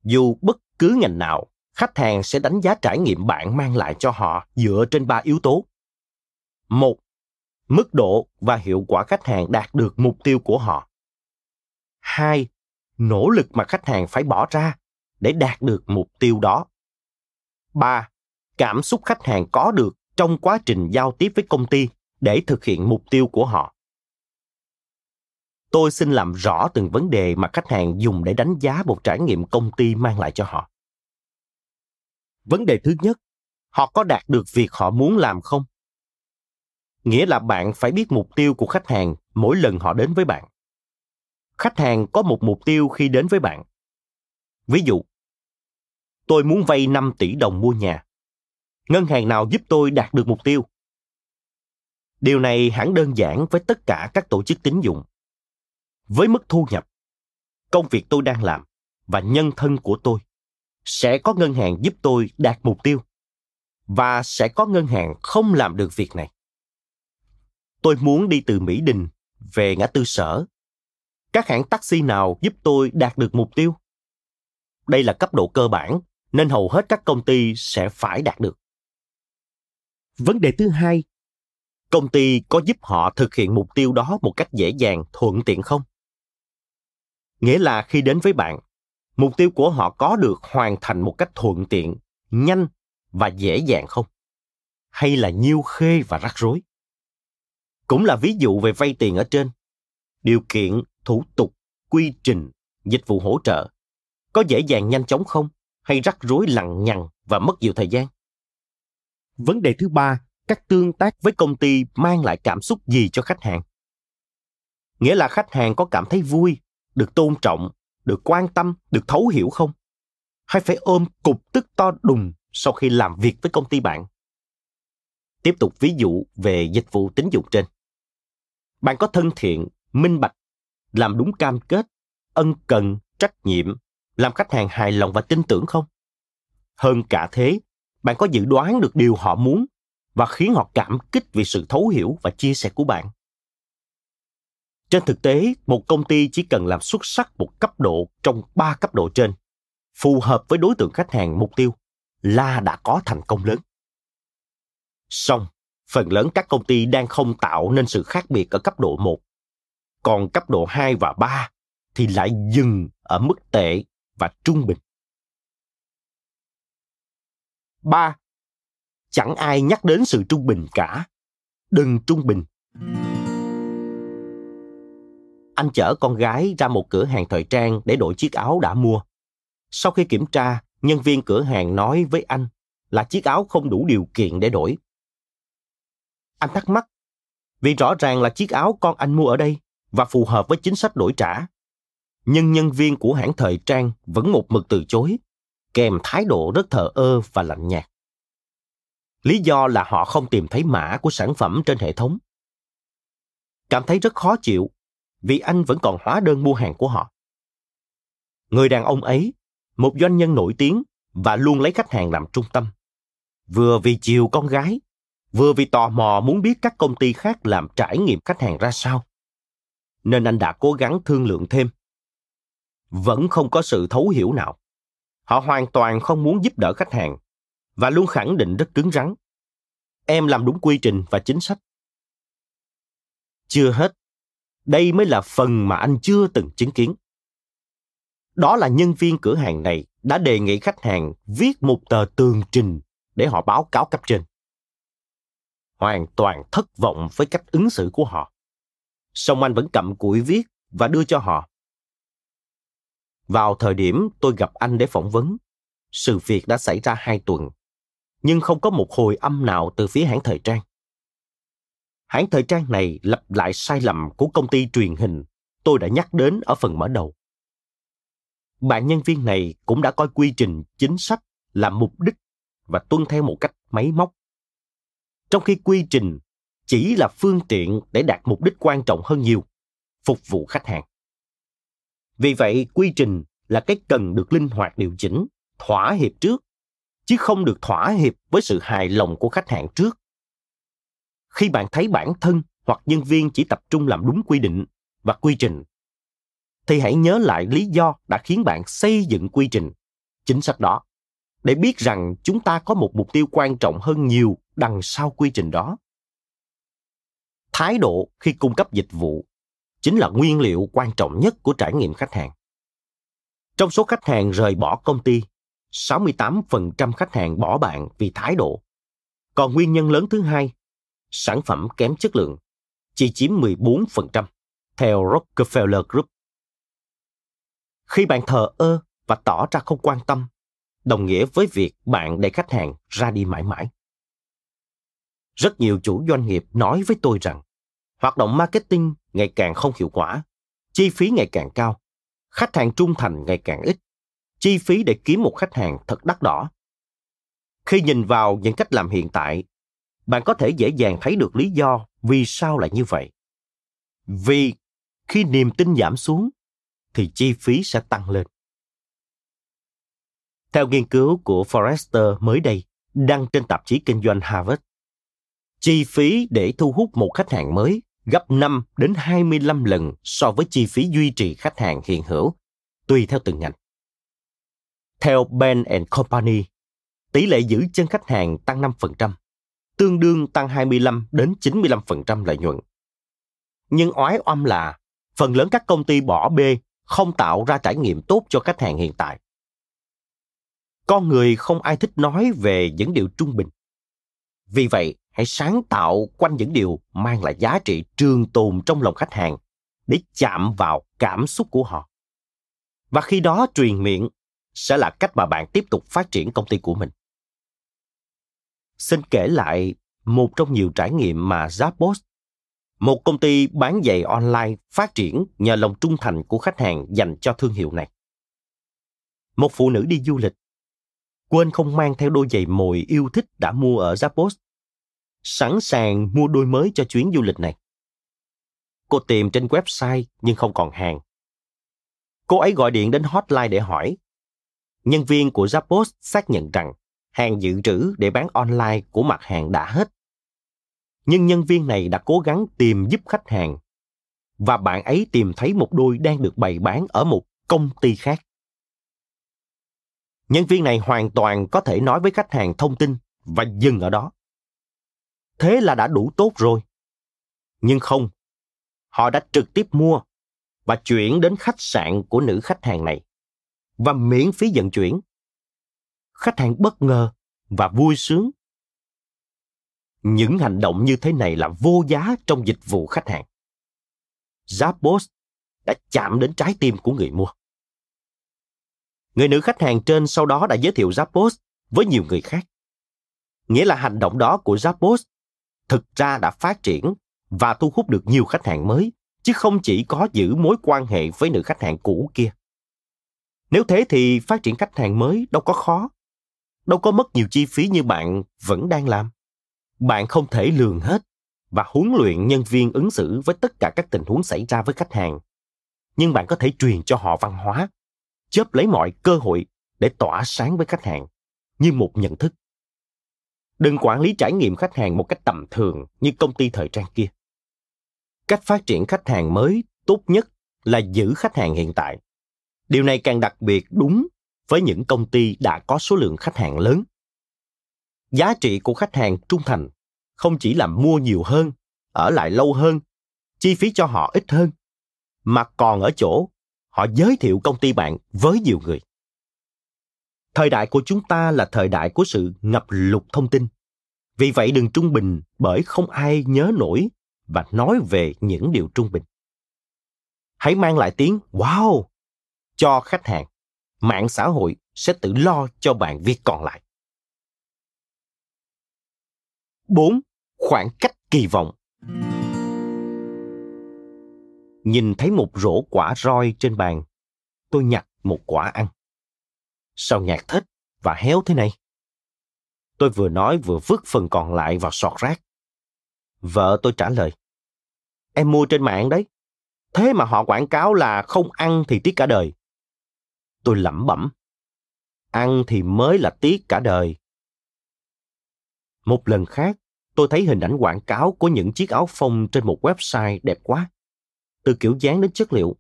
dù bất cứ ngành nào, khách hàng sẽ đánh giá trải nghiệm bạn mang lại cho họ dựa trên ba yếu tố. Một, mức độ và hiệu quả khách hàng đạt được mục tiêu của họ. Hai, nỗ lực mà khách hàng phải bỏ ra để đạt được mục tiêu đó. ba cảm xúc khách hàng có được trong quá trình giao tiếp với công ty để thực hiện mục tiêu của họ tôi xin làm rõ từng vấn đề mà khách hàng dùng để đánh giá một trải nghiệm công ty mang lại cho họ vấn đề thứ nhất họ có đạt được việc họ muốn làm không nghĩa là bạn phải biết mục tiêu của khách hàng mỗi lần họ đến với bạn. Khách hàng có một mục tiêu khi đến với bạn. Ví dụ, tôi muốn vay 5 tỷ đồng mua nhà. Ngân hàng nào giúp tôi đạt được mục tiêu? Điều này hẳn đơn giản với tất cả các tổ chức tín dụng. Với mức thu nhập, công việc tôi đang làm và nhân thân của tôi sẽ có ngân hàng giúp tôi đạt mục tiêu và sẽ có ngân hàng không làm được việc này tôi muốn đi từ mỹ đình về ngã tư sở. Các hãng taxi nào giúp tôi đạt được mục tiêu? Đây là cấp độ cơ bản nên hầu hết các công ty sẽ phải đạt được. Vấn đề thứ hai. Công ty có giúp họ thực hiện mục tiêu đó một cách dễ dàng thuận tiện không? Nghĩa là khi đến với bạn mục tiêu của họ có được hoàn thành một cách thuận tiện nhanh và dễ dàng không? Hay là nhiêu khê và rắc rối cũng là ví dụ về vay tiền ở trên. Điều kiện thủ tục quy trình dịch vụ hỗ trợ. Có dễ dàng nhanh chóng không? Hay rắc rối lằng nhằng và mất nhiều thời gian? Vấn đề thứ ba các tương tác với công ty mang lại cảm xúc gì cho khách hàng? Nghĩa là khách hàng có cảm thấy vui được tôn trọng được quan tâm được thấu hiểu không? Hay phải ôm cục tức to đùng sau khi làm việc với công ty bạn? Tiếp tục ví dụ về dịch vụ tín dụng trên bạn có thân thiện, minh bạch, làm đúng cam kết, ân cần, trách nhiệm, làm khách hàng hài lòng và tin tưởng không? Hơn cả thế, bạn có dự đoán được điều họ muốn và khiến họ cảm kích vì sự thấu hiểu và chia sẻ của bạn. Trên thực tế, một công ty chỉ cần làm xuất sắc một cấp độ trong ba cấp độ trên, phù hợp với đối tượng khách hàng mục tiêu là đã có thành công lớn. Song phần lớn các công ty đang không tạo nên sự khác biệt ở cấp độ 1. Còn cấp độ 2 và 3 thì lại dừng ở mức tệ và trung bình. 3. Chẳng ai nhắc đến sự trung bình cả. Đừng trung bình. Anh chở con gái ra một cửa hàng thời trang để đổi chiếc áo đã mua. Sau khi kiểm tra, nhân viên cửa hàng nói với anh là chiếc áo không đủ điều kiện để đổi. Anh thắc mắc, vì rõ ràng là chiếc áo con anh mua ở đây và phù hợp với chính sách đổi trả. Nhưng nhân viên của hãng thời trang vẫn một mực từ chối, kèm thái độ rất thờ ơ và lạnh nhạt. Lý do là họ không tìm thấy mã của sản phẩm trên hệ thống. Cảm thấy rất khó chịu vì anh vẫn còn hóa đơn mua hàng của họ. Người đàn ông ấy, một doanh nhân nổi tiếng và luôn lấy khách hàng làm trung tâm. Vừa vì chiều con gái, vừa vì tò mò muốn biết các công ty khác làm trải nghiệm khách hàng ra sao. Nên anh đã cố gắng thương lượng thêm. Vẫn không có sự thấu hiểu nào. Họ hoàn toàn không muốn giúp đỡ khách hàng và luôn khẳng định rất cứng rắn. Em làm đúng quy trình và chính sách. Chưa hết, đây mới là phần mà anh chưa từng chứng kiến. Đó là nhân viên cửa hàng này đã đề nghị khách hàng viết một tờ tường trình để họ báo cáo cấp trên hoàn toàn thất vọng với cách ứng xử của họ. Song anh vẫn cầm cụi viết và đưa cho họ. Vào thời điểm tôi gặp anh để phỏng vấn, sự việc đã xảy ra hai tuần, nhưng không có một hồi âm nào từ phía hãng thời trang. Hãng thời trang này lặp lại sai lầm của công ty truyền hình tôi đã nhắc đến ở phần mở đầu. Bạn nhân viên này cũng đã coi quy trình chính sách là mục đích và tuân theo một cách máy móc trong khi quy trình chỉ là phương tiện để đạt mục đích quan trọng hơn nhiều, phục vụ khách hàng. Vì vậy, quy trình là cái cần được linh hoạt điều chỉnh, thỏa hiệp trước, chứ không được thỏa hiệp với sự hài lòng của khách hàng trước. Khi bạn thấy bản thân hoặc nhân viên chỉ tập trung làm đúng quy định và quy trình, thì hãy nhớ lại lý do đã khiến bạn xây dựng quy trình, chính sách đó, để biết rằng chúng ta có một mục tiêu quan trọng hơn nhiều đằng sau quy trình đó thái độ khi cung cấp dịch vụ chính là nguyên liệu quan trọng nhất của trải nghiệm khách hàng trong số khách hàng rời bỏ công ty 68% khách hàng bỏ bạn vì thái độ. Còn nguyên nhân lớn thứ hai, sản phẩm kém chất lượng, chỉ chiếm 14%, theo Rockefeller Group. Khi bạn thờ ơ và tỏ ra không quan tâm, đồng nghĩa với việc bạn để khách hàng ra đi mãi mãi. Rất nhiều chủ doanh nghiệp nói với tôi rằng hoạt động marketing ngày càng không hiệu quả, chi phí ngày càng cao, khách hàng trung thành ngày càng ít, chi phí để kiếm một khách hàng thật đắt đỏ. Khi nhìn vào những cách làm hiện tại, bạn có thể dễ dàng thấy được lý do vì sao lại như vậy. Vì khi niềm tin giảm xuống thì chi phí sẽ tăng lên. Theo nghiên cứu của Forrester mới đây, đăng trên tạp chí kinh doanh Harvard, chi phí để thu hút một khách hàng mới gấp 5 đến 25 lần so với chi phí duy trì khách hàng hiện hữu, tùy theo từng ngành. Theo Ben Company, tỷ lệ giữ chân khách hàng tăng 5%, tương đương tăng 25 đến 95% lợi nhuận. Nhưng oái oăm là phần lớn các công ty bỏ bê không tạo ra trải nghiệm tốt cho khách hàng hiện tại. Con người không ai thích nói về những điều trung bình. Vì vậy, hãy sáng tạo quanh những điều mang lại giá trị trường tồn trong lòng khách hàng để chạm vào cảm xúc của họ. Và khi đó truyền miệng sẽ là cách mà bạn tiếp tục phát triển công ty của mình. Xin kể lại một trong nhiều trải nghiệm mà Zappos, một công ty bán giày online phát triển nhờ lòng trung thành của khách hàng dành cho thương hiệu này. Một phụ nữ đi du lịch, quên không mang theo đôi giày mồi yêu thích đã mua ở Zappos, sẵn sàng mua đôi mới cho chuyến du lịch này. Cô tìm trên website nhưng không còn hàng. Cô ấy gọi điện đến hotline để hỏi. Nhân viên của Zappos xác nhận rằng hàng dự trữ để bán online của mặt hàng đã hết. Nhưng nhân viên này đã cố gắng tìm giúp khách hàng và bạn ấy tìm thấy một đôi đang được bày bán ở một công ty khác. Nhân viên này hoàn toàn có thể nói với khách hàng thông tin và dừng ở đó. Thế là đã đủ tốt rồi. Nhưng không, họ đã trực tiếp mua và chuyển đến khách sạn của nữ khách hàng này và miễn phí vận chuyển. Khách hàng bất ngờ và vui sướng. Những hành động như thế này là vô giá trong dịch vụ khách hàng. Zappos đã chạm đến trái tim của người mua. Người nữ khách hàng trên sau đó đã giới thiệu Zappos với nhiều người khác. Nghĩa là hành động đó của Zappos thực ra đã phát triển và thu hút được nhiều khách hàng mới, chứ không chỉ có giữ mối quan hệ với nữ khách hàng cũ kia. Nếu thế thì phát triển khách hàng mới đâu có khó, đâu có mất nhiều chi phí như bạn vẫn đang làm. Bạn không thể lường hết và huấn luyện nhân viên ứng xử với tất cả các tình huống xảy ra với khách hàng. Nhưng bạn có thể truyền cho họ văn hóa, chớp lấy mọi cơ hội để tỏa sáng với khách hàng như một nhận thức đừng quản lý trải nghiệm khách hàng một cách tầm thường như công ty thời trang kia. Cách phát triển khách hàng mới tốt nhất là giữ khách hàng hiện tại. Điều này càng đặc biệt đúng với những công ty đã có số lượng khách hàng lớn. Giá trị của khách hàng trung thành không chỉ là mua nhiều hơn, ở lại lâu hơn, chi phí cho họ ít hơn, mà còn ở chỗ họ giới thiệu công ty bạn với nhiều người thời đại của chúng ta là thời đại của sự ngập lụt thông tin vì vậy đừng trung bình bởi không ai nhớ nổi và nói về những điều trung bình hãy mang lại tiếng wow cho khách hàng mạng xã hội sẽ tự lo cho bạn việc còn lại 4. Khoảng cách kỳ vọng Nhìn thấy một rổ quả roi trên bàn, tôi nhặt một quả ăn. Sao nhạt thích và héo thế này? Tôi vừa nói vừa vứt phần còn lại vào sọt rác. Vợ tôi trả lời. Em mua trên mạng đấy. Thế mà họ quảng cáo là không ăn thì tiếc cả đời. Tôi lẩm bẩm. Ăn thì mới là tiếc cả đời. Một lần khác, tôi thấy hình ảnh quảng cáo của những chiếc áo phông trên một website đẹp quá. Từ kiểu dáng đến chất liệu,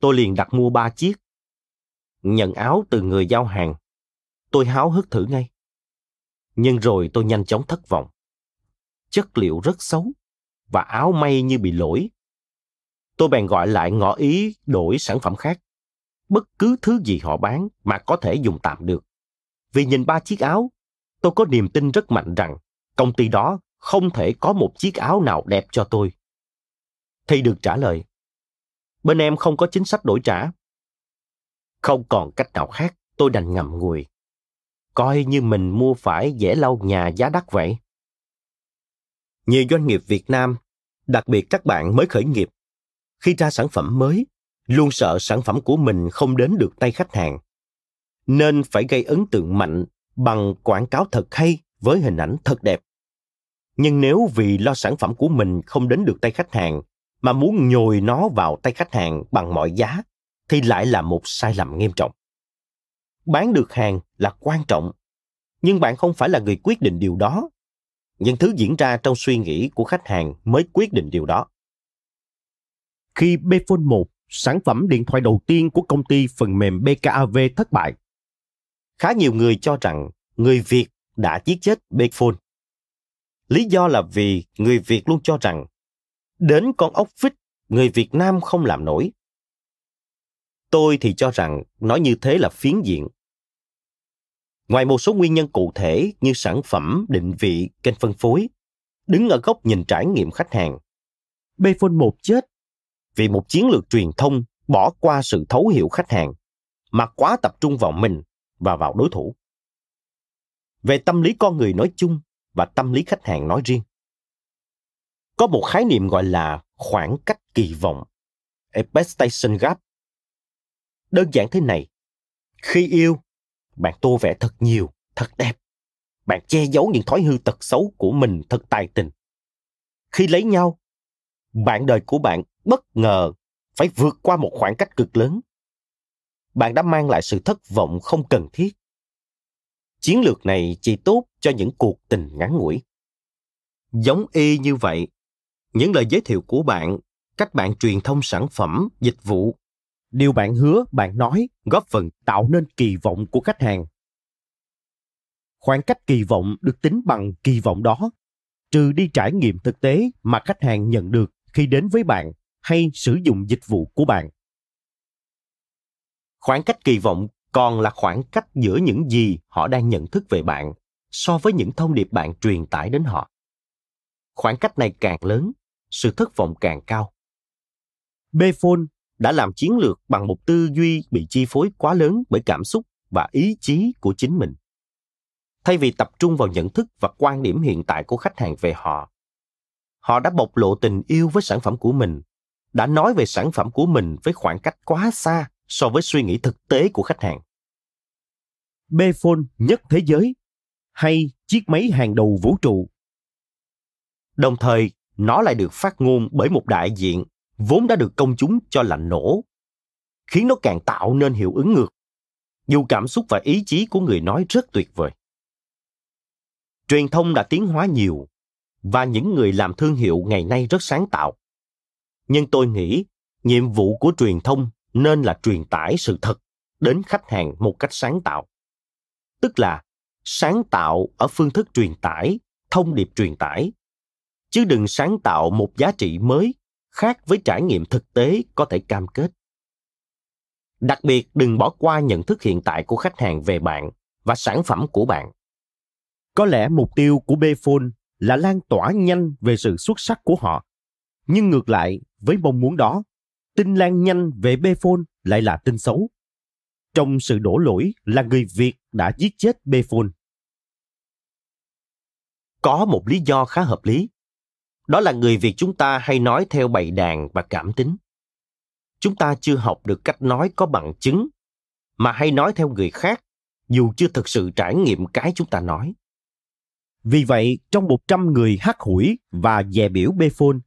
tôi liền đặt mua ba chiếc. Nhận áo từ người giao hàng, tôi háo hức thử ngay. Nhưng rồi tôi nhanh chóng thất vọng. Chất liệu rất xấu và áo may như bị lỗi. Tôi bèn gọi lại ngỏ ý đổi sản phẩm khác. Bất cứ thứ gì họ bán mà có thể dùng tạm được. vì nhìn ba chiếc áo, tôi có niềm tin rất mạnh rằng công ty đó không thể có một chiếc áo nào đẹp cho tôi. Thì được trả lời, bên em không có chính sách đổi trả. Không còn cách nào khác, tôi đành ngậm ngùi. Coi như mình mua phải dễ lau nhà giá đắt vậy. Nhiều doanh nghiệp Việt Nam, đặc biệt các bạn mới khởi nghiệp, khi ra sản phẩm mới, luôn sợ sản phẩm của mình không đến được tay khách hàng. Nên phải gây ấn tượng mạnh bằng quảng cáo thật hay với hình ảnh thật đẹp. Nhưng nếu vì lo sản phẩm của mình không đến được tay khách hàng mà muốn nhồi nó vào tay khách hàng bằng mọi giá thì lại là một sai lầm nghiêm trọng. Bán được hàng là quan trọng, nhưng bạn không phải là người quyết định điều đó. Những thứ diễn ra trong suy nghĩ của khách hàng mới quyết định điều đó. Khi Bphone 1, sản phẩm điện thoại đầu tiên của công ty phần mềm BKAV thất bại, khá nhiều người cho rằng người Việt đã giết chết Bphone. Lý do là vì người Việt luôn cho rằng đến con ốc vít người Việt Nam không làm nổi. Tôi thì cho rằng nói như thế là phiến diện. Ngoài một số nguyên nhân cụ thể như sản phẩm, định vị, kênh phân phối, đứng ở góc nhìn trải nghiệm khách hàng, Bphone 1 chết vì một chiến lược truyền thông bỏ qua sự thấu hiểu khách hàng mà quá tập trung vào mình và vào đối thủ. Về tâm lý con người nói chung và tâm lý khách hàng nói riêng. Có một khái niệm gọi là khoảng cách kỳ vọng, expectation gap. Đơn giản thế này, khi yêu, bạn tô vẽ thật nhiều, thật đẹp. Bạn che giấu những thói hư tật xấu của mình thật tài tình. Khi lấy nhau, bạn đời của bạn bất ngờ phải vượt qua một khoảng cách cực lớn. Bạn đã mang lại sự thất vọng không cần thiết. Chiến lược này chỉ tốt cho những cuộc tình ngắn ngủi. Giống y như vậy, những lời giới thiệu của bạn, cách bạn truyền thông sản phẩm, dịch vụ, điều bạn hứa, bạn nói góp phần tạo nên kỳ vọng của khách hàng. Khoảng cách kỳ vọng được tính bằng kỳ vọng đó, trừ đi trải nghiệm thực tế mà khách hàng nhận được khi đến với bạn hay sử dụng dịch vụ của bạn. Khoảng cách kỳ vọng còn là khoảng cách giữa những gì họ đang nhận thức về bạn so với những thông điệp bạn truyền tải đến họ. Khoảng cách này càng lớn, sự thất vọng càng cao. Bphone đã làm chiến lược bằng một tư duy bị chi phối quá lớn bởi cảm xúc và ý chí của chính mình. Thay vì tập trung vào nhận thức và quan điểm hiện tại của khách hàng về họ, họ đã bộc lộ tình yêu với sản phẩm của mình, đã nói về sản phẩm của mình với khoảng cách quá xa so với suy nghĩ thực tế của khách hàng. Bphone nhất thế giới hay chiếc máy hàng đầu vũ trụ. Đồng thời, nó lại được phát ngôn bởi một đại diện vốn đã được công chúng cho là nổ, khiến nó càng tạo nên hiệu ứng ngược, dù cảm xúc và ý chí của người nói rất tuyệt vời. Truyền thông đã tiến hóa nhiều, và những người làm thương hiệu ngày nay rất sáng tạo. Nhưng tôi nghĩ nhiệm vụ của truyền thông nên là truyền tải sự thật đến khách hàng một cách sáng tạo. Tức là sáng tạo ở phương thức truyền tải, thông điệp truyền tải, chứ đừng sáng tạo một giá trị mới khác với trải nghiệm thực tế có thể cam kết. Đặc biệt đừng bỏ qua nhận thức hiện tại của khách hàng về bạn và sản phẩm của bạn. Có lẽ mục tiêu của Bphone là lan tỏa nhanh về sự xuất sắc của họ. Nhưng ngược lại, với mong muốn đó, tin lan nhanh về Bphone lại là tin xấu. Trong sự đổ lỗi là người Việt đã giết chết Bphone. Có một lý do khá hợp lý. Đó là người Việt chúng ta hay nói theo bày đàn và cảm tính. Chúng ta chưa học được cách nói có bằng chứng, mà hay nói theo người khác, dù chưa thực sự trải nghiệm cái chúng ta nói. Vì vậy, trong 100 người hát hủi và dè biểu bê phôn,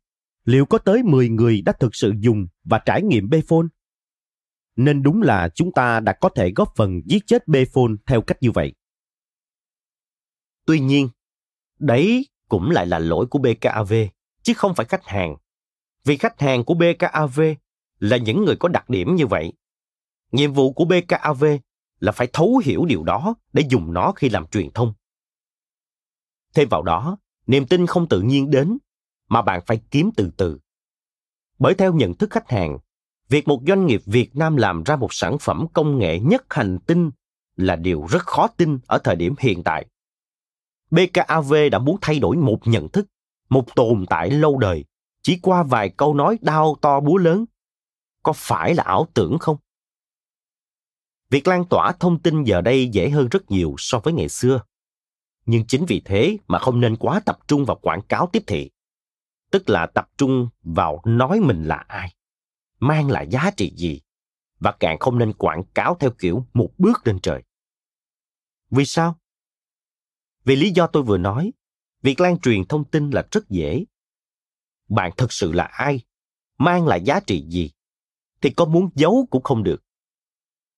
liệu có tới 10 người đã thực sự dùng và trải nghiệm bê phôn? Nên đúng là chúng ta đã có thể góp phần giết chết bê phôn theo cách như vậy. Tuy nhiên, đấy cũng lại là lỗi của BKAV, chứ không phải khách hàng. Vì khách hàng của BKAV là những người có đặc điểm như vậy. Nhiệm vụ của BKAV là phải thấu hiểu điều đó để dùng nó khi làm truyền thông thêm vào đó niềm tin không tự nhiên đến mà bạn phải kiếm từ từ bởi theo nhận thức khách hàng việc một doanh nghiệp việt nam làm ra một sản phẩm công nghệ nhất hành tinh là điều rất khó tin ở thời điểm hiện tại. BKAV đã muốn thay đổi một nhận thức, một tồn tại lâu đời, chỉ qua vài câu nói đau to búa lớn. Có phải là ảo tưởng không? Việc lan tỏa thông tin giờ đây dễ hơn rất nhiều so với ngày xưa. Nhưng chính vì thế mà không nên quá tập trung vào quảng cáo tiếp thị. Tức là tập trung vào nói mình là ai, mang lại giá trị gì, và càng không nên quảng cáo theo kiểu một bước lên trời. Vì sao? Vì lý do tôi vừa nói, việc lan truyền thông tin là rất dễ. Bạn thật sự là ai? Mang lại giá trị gì? Thì có muốn giấu cũng không được.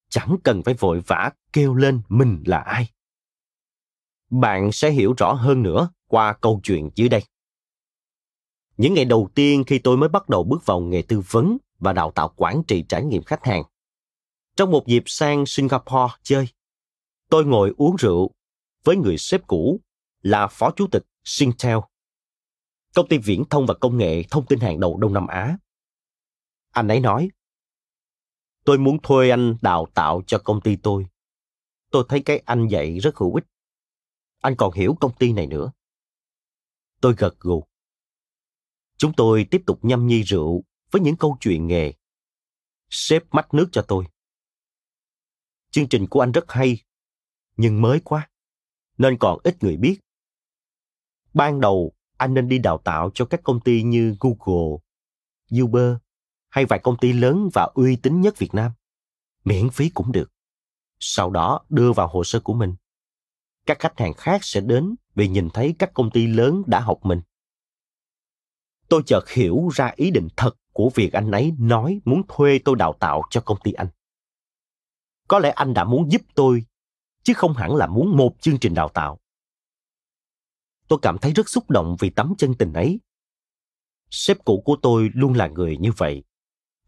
Chẳng cần phải vội vã kêu lên mình là ai. Bạn sẽ hiểu rõ hơn nữa qua câu chuyện dưới đây. Những ngày đầu tiên khi tôi mới bắt đầu bước vào nghề tư vấn và đào tạo quản trị trải nghiệm khách hàng. Trong một dịp sang Singapore chơi, tôi ngồi uống rượu với người sếp cũ là phó chủ tịch Singtel, công ty viễn thông và công nghệ thông tin hàng đầu Đông Nam Á. Anh ấy nói, tôi muốn thuê anh đào tạo cho công ty tôi. Tôi thấy cái anh dạy rất hữu ích. Anh còn hiểu công ty này nữa. Tôi gật gù. Chúng tôi tiếp tục nhâm nhi rượu với những câu chuyện nghề. Sếp mắt nước cho tôi. Chương trình của anh rất hay, nhưng mới quá, nên còn ít người biết. Ban đầu, anh nên đi đào tạo cho các công ty như Google, Uber hay vài công ty lớn và uy tín nhất Việt Nam. Miễn phí cũng được. Sau đó đưa vào hồ sơ của mình. Các khách hàng khác sẽ đến vì nhìn thấy các công ty lớn đã học mình. Tôi chợt hiểu ra ý định thật của việc anh ấy nói muốn thuê tôi đào tạo cho công ty anh. Có lẽ anh đã muốn giúp tôi, chứ không hẳn là muốn một chương trình đào tạo. Tôi cảm thấy rất xúc động vì tấm chân tình ấy. Sếp cũ của tôi luôn là người như vậy,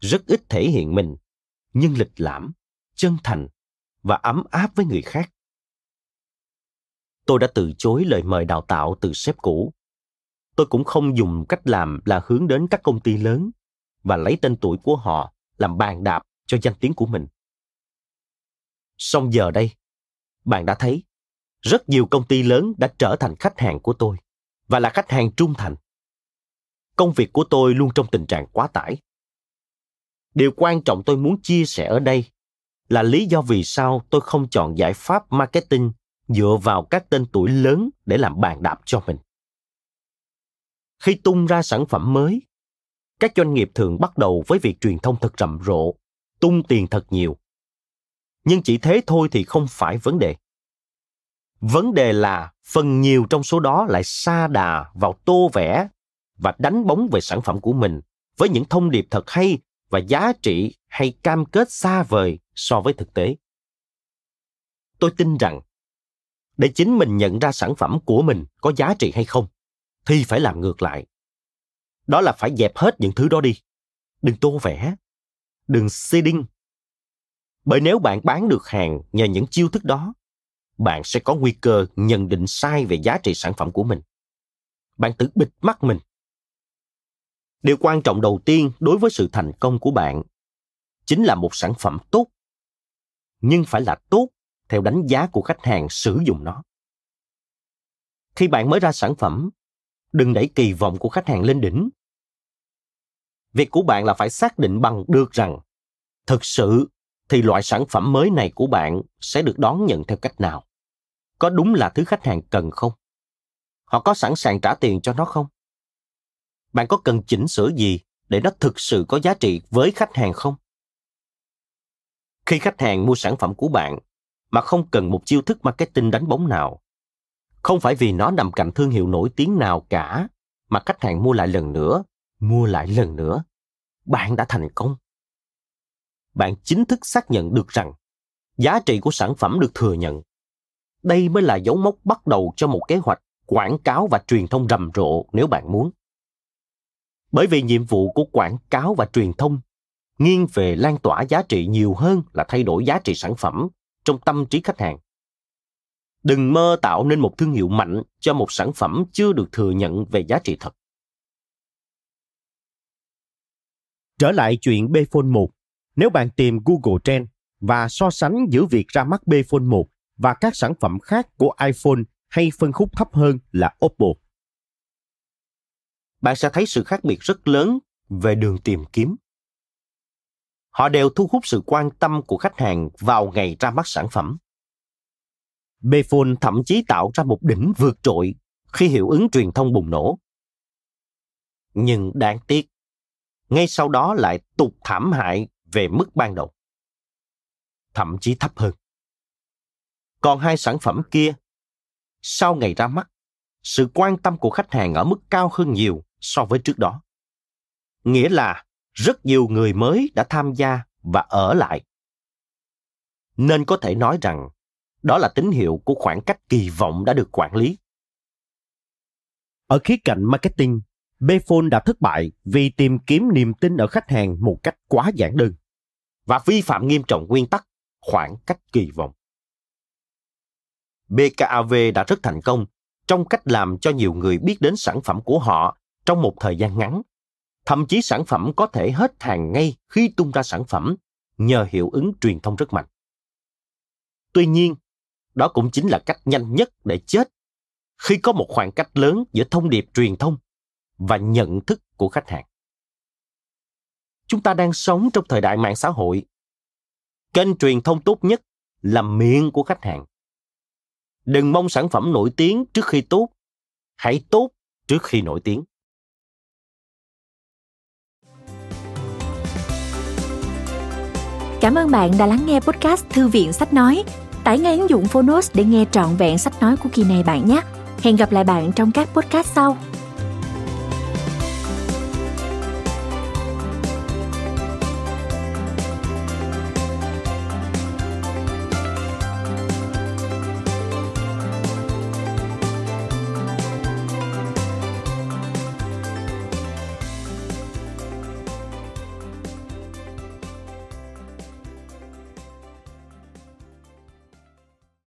rất ít thể hiện mình, nhưng lịch lãm, chân thành và ấm áp với người khác. Tôi đã từ chối lời mời đào tạo từ sếp cũ. Tôi cũng không dùng cách làm là hướng đến các công ty lớn và lấy tên tuổi của họ làm bàn đạp cho danh tiếng của mình. Song giờ đây, bạn đã thấy, rất nhiều công ty lớn đã trở thành khách hàng của tôi và là khách hàng trung thành. Công việc của tôi luôn trong tình trạng quá tải. Điều quan trọng tôi muốn chia sẻ ở đây là lý do vì sao tôi không chọn giải pháp marketing dựa vào các tên tuổi lớn để làm bàn đạp cho mình. Khi tung ra sản phẩm mới, các doanh nghiệp thường bắt đầu với việc truyền thông thật rầm rộ, tung tiền thật nhiều nhưng chỉ thế thôi thì không phải vấn đề. Vấn đề là phần nhiều trong số đó lại xa đà vào tô vẽ và đánh bóng về sản phẩm của mình với những thông điệp thật hay và giá trị hay cam kết xa vời so với thực tế. Tôi tin rằng, để chính mình nhận ra sản phẩm của mình có giá trị hay không, thì phải làm ngược lại. Đó là phải dẹp hết những thứ đó đi. Đừng tô vẽ, đừng seeding bởi nếu bạn bán được hàng nhờ những chiêu thức đó, bạn sẽ có nguy cơ nhận định sai về giá trị sản phẩm của mình. Bạn tự bịt mắt mình. Điều quan trọng đầu tiên đối với sự thành công của bạn chính là một sản phẩm tốt, nhưng phải là tốt theo đánh giá của khách hàng sử dụng nó. Khi bạn mới ra sản phẩm, đừng đẩy kỳ vọng của khách hàng lên đỉnh. Việc của bạn là phải xác định bằng được rằng thực sự thì loại sản phẩm mới này của bạn sẽ được đón nhận theo cách nào? Có đúng là thứ khách hàng cần không? Họ có sẵn sàng trả tiền cho nó không? Bạn có cần chỉnh sửa gì để nó thực sự có giá trị với khách hàng không? Khi khách hàng mua sản phẩm của bạn mà không cần một chiêu thức marketing đánh bóng nào, không phải vì nó nằm cạnh thương hiệu nổi tiếng nào cả mà khách hàng mua lại lần nữa, mua lại lần nữa, bạn đã thành công bạn chính thức xác nhận được rằng giá trị của sản phẩm được thừa nhận. Đây mới là dấu mốc bắt đầu cho một kế hoạch quảng cáo và truyền thông rầm rộ nếu bạn muốn. Bởi vì nhiệm vụ của quảng cáo và truyền thông nghiêng về lan tỏa giá trị nhiều hơn là thay đổi giá trị sản phẩm trong tâm trí khách hàng. Đừng mơ tạo nên một thương hiệu mạnh cho một sản phẩm chưa được thừa nhận về giá trị thật. Trở lại chuyện Bphone 1 nếu bạn tìm Google Trend và so sánh giữa việc ra mắt Bphone 1 và các sản phẩm khác của iPhone hay phân khúc thấp hơn là Oppo. Bạn sẽ thấy sự khác biệt rất lớn về đường tìm kiếm. Họ đều thu hút sự quan tâm của khách hàng vào ngày ra mắt sản phẩm. Bphone thậm chí tạo ra một đỉnh vượt trội khi hiệu ứng truyền thông bùng nổ. Nhưng đáng tiếc, ngay sau đó lại tụt thảm hại về mức ban đầu. Thậm chí thấp hơn. Còn hai sản phẩm kia, sau ngày ra mắt, sự quan tâm của khách hàng ở mức cao hơn nhiều so với trước đó. Nghĩa là rất nhiều người mới đã tham gia và ở lại. Nên có thể nói rằng đó là tín hiệu của khoảng cách kỳ vọng đã được quản lý. Ở khía cạnh marketing, Bphone đã thất bại vì tìm kiếm niềm tin ở khách hàng một cách quá giản đơn và vi phạm nghiêm trọng nguyên tắc khoảng cách kỳ vọng. BKAV đã rất thành công trong cách làm cho nhiều người biết đến sản phẩm của họ trong một thời gian ngắn. Thậm chí sản phẩm có thể hết hàng ngay khi tung ra sản phẩm nhờ hiệu ứng truyền thông rất mạnh. Tuy nhiên, đó cũng chính là cách nhanh nhất để chết khi có một khoảng cách lớn giữa thông điệp truyền thông và nhận thức của khách hàng. Chúng ta đang sống trong thời đại mạng xã hội. Kênh truyền thông tốt nhất là miệng của khách hàng. Đừng mong sản phẩm nổi tiếng trước khi tốt, hãy tốt trước khi nổi tiếng. Cảm ơn bạn đã lắng nghe podcast Thư viện Sách Nói. Tải ngay ứng dụng Phonos để nghe trọn vẹn sách nói của kỳ này bạn nhé. Hẹn gặp lại bạn trong các podcast sau.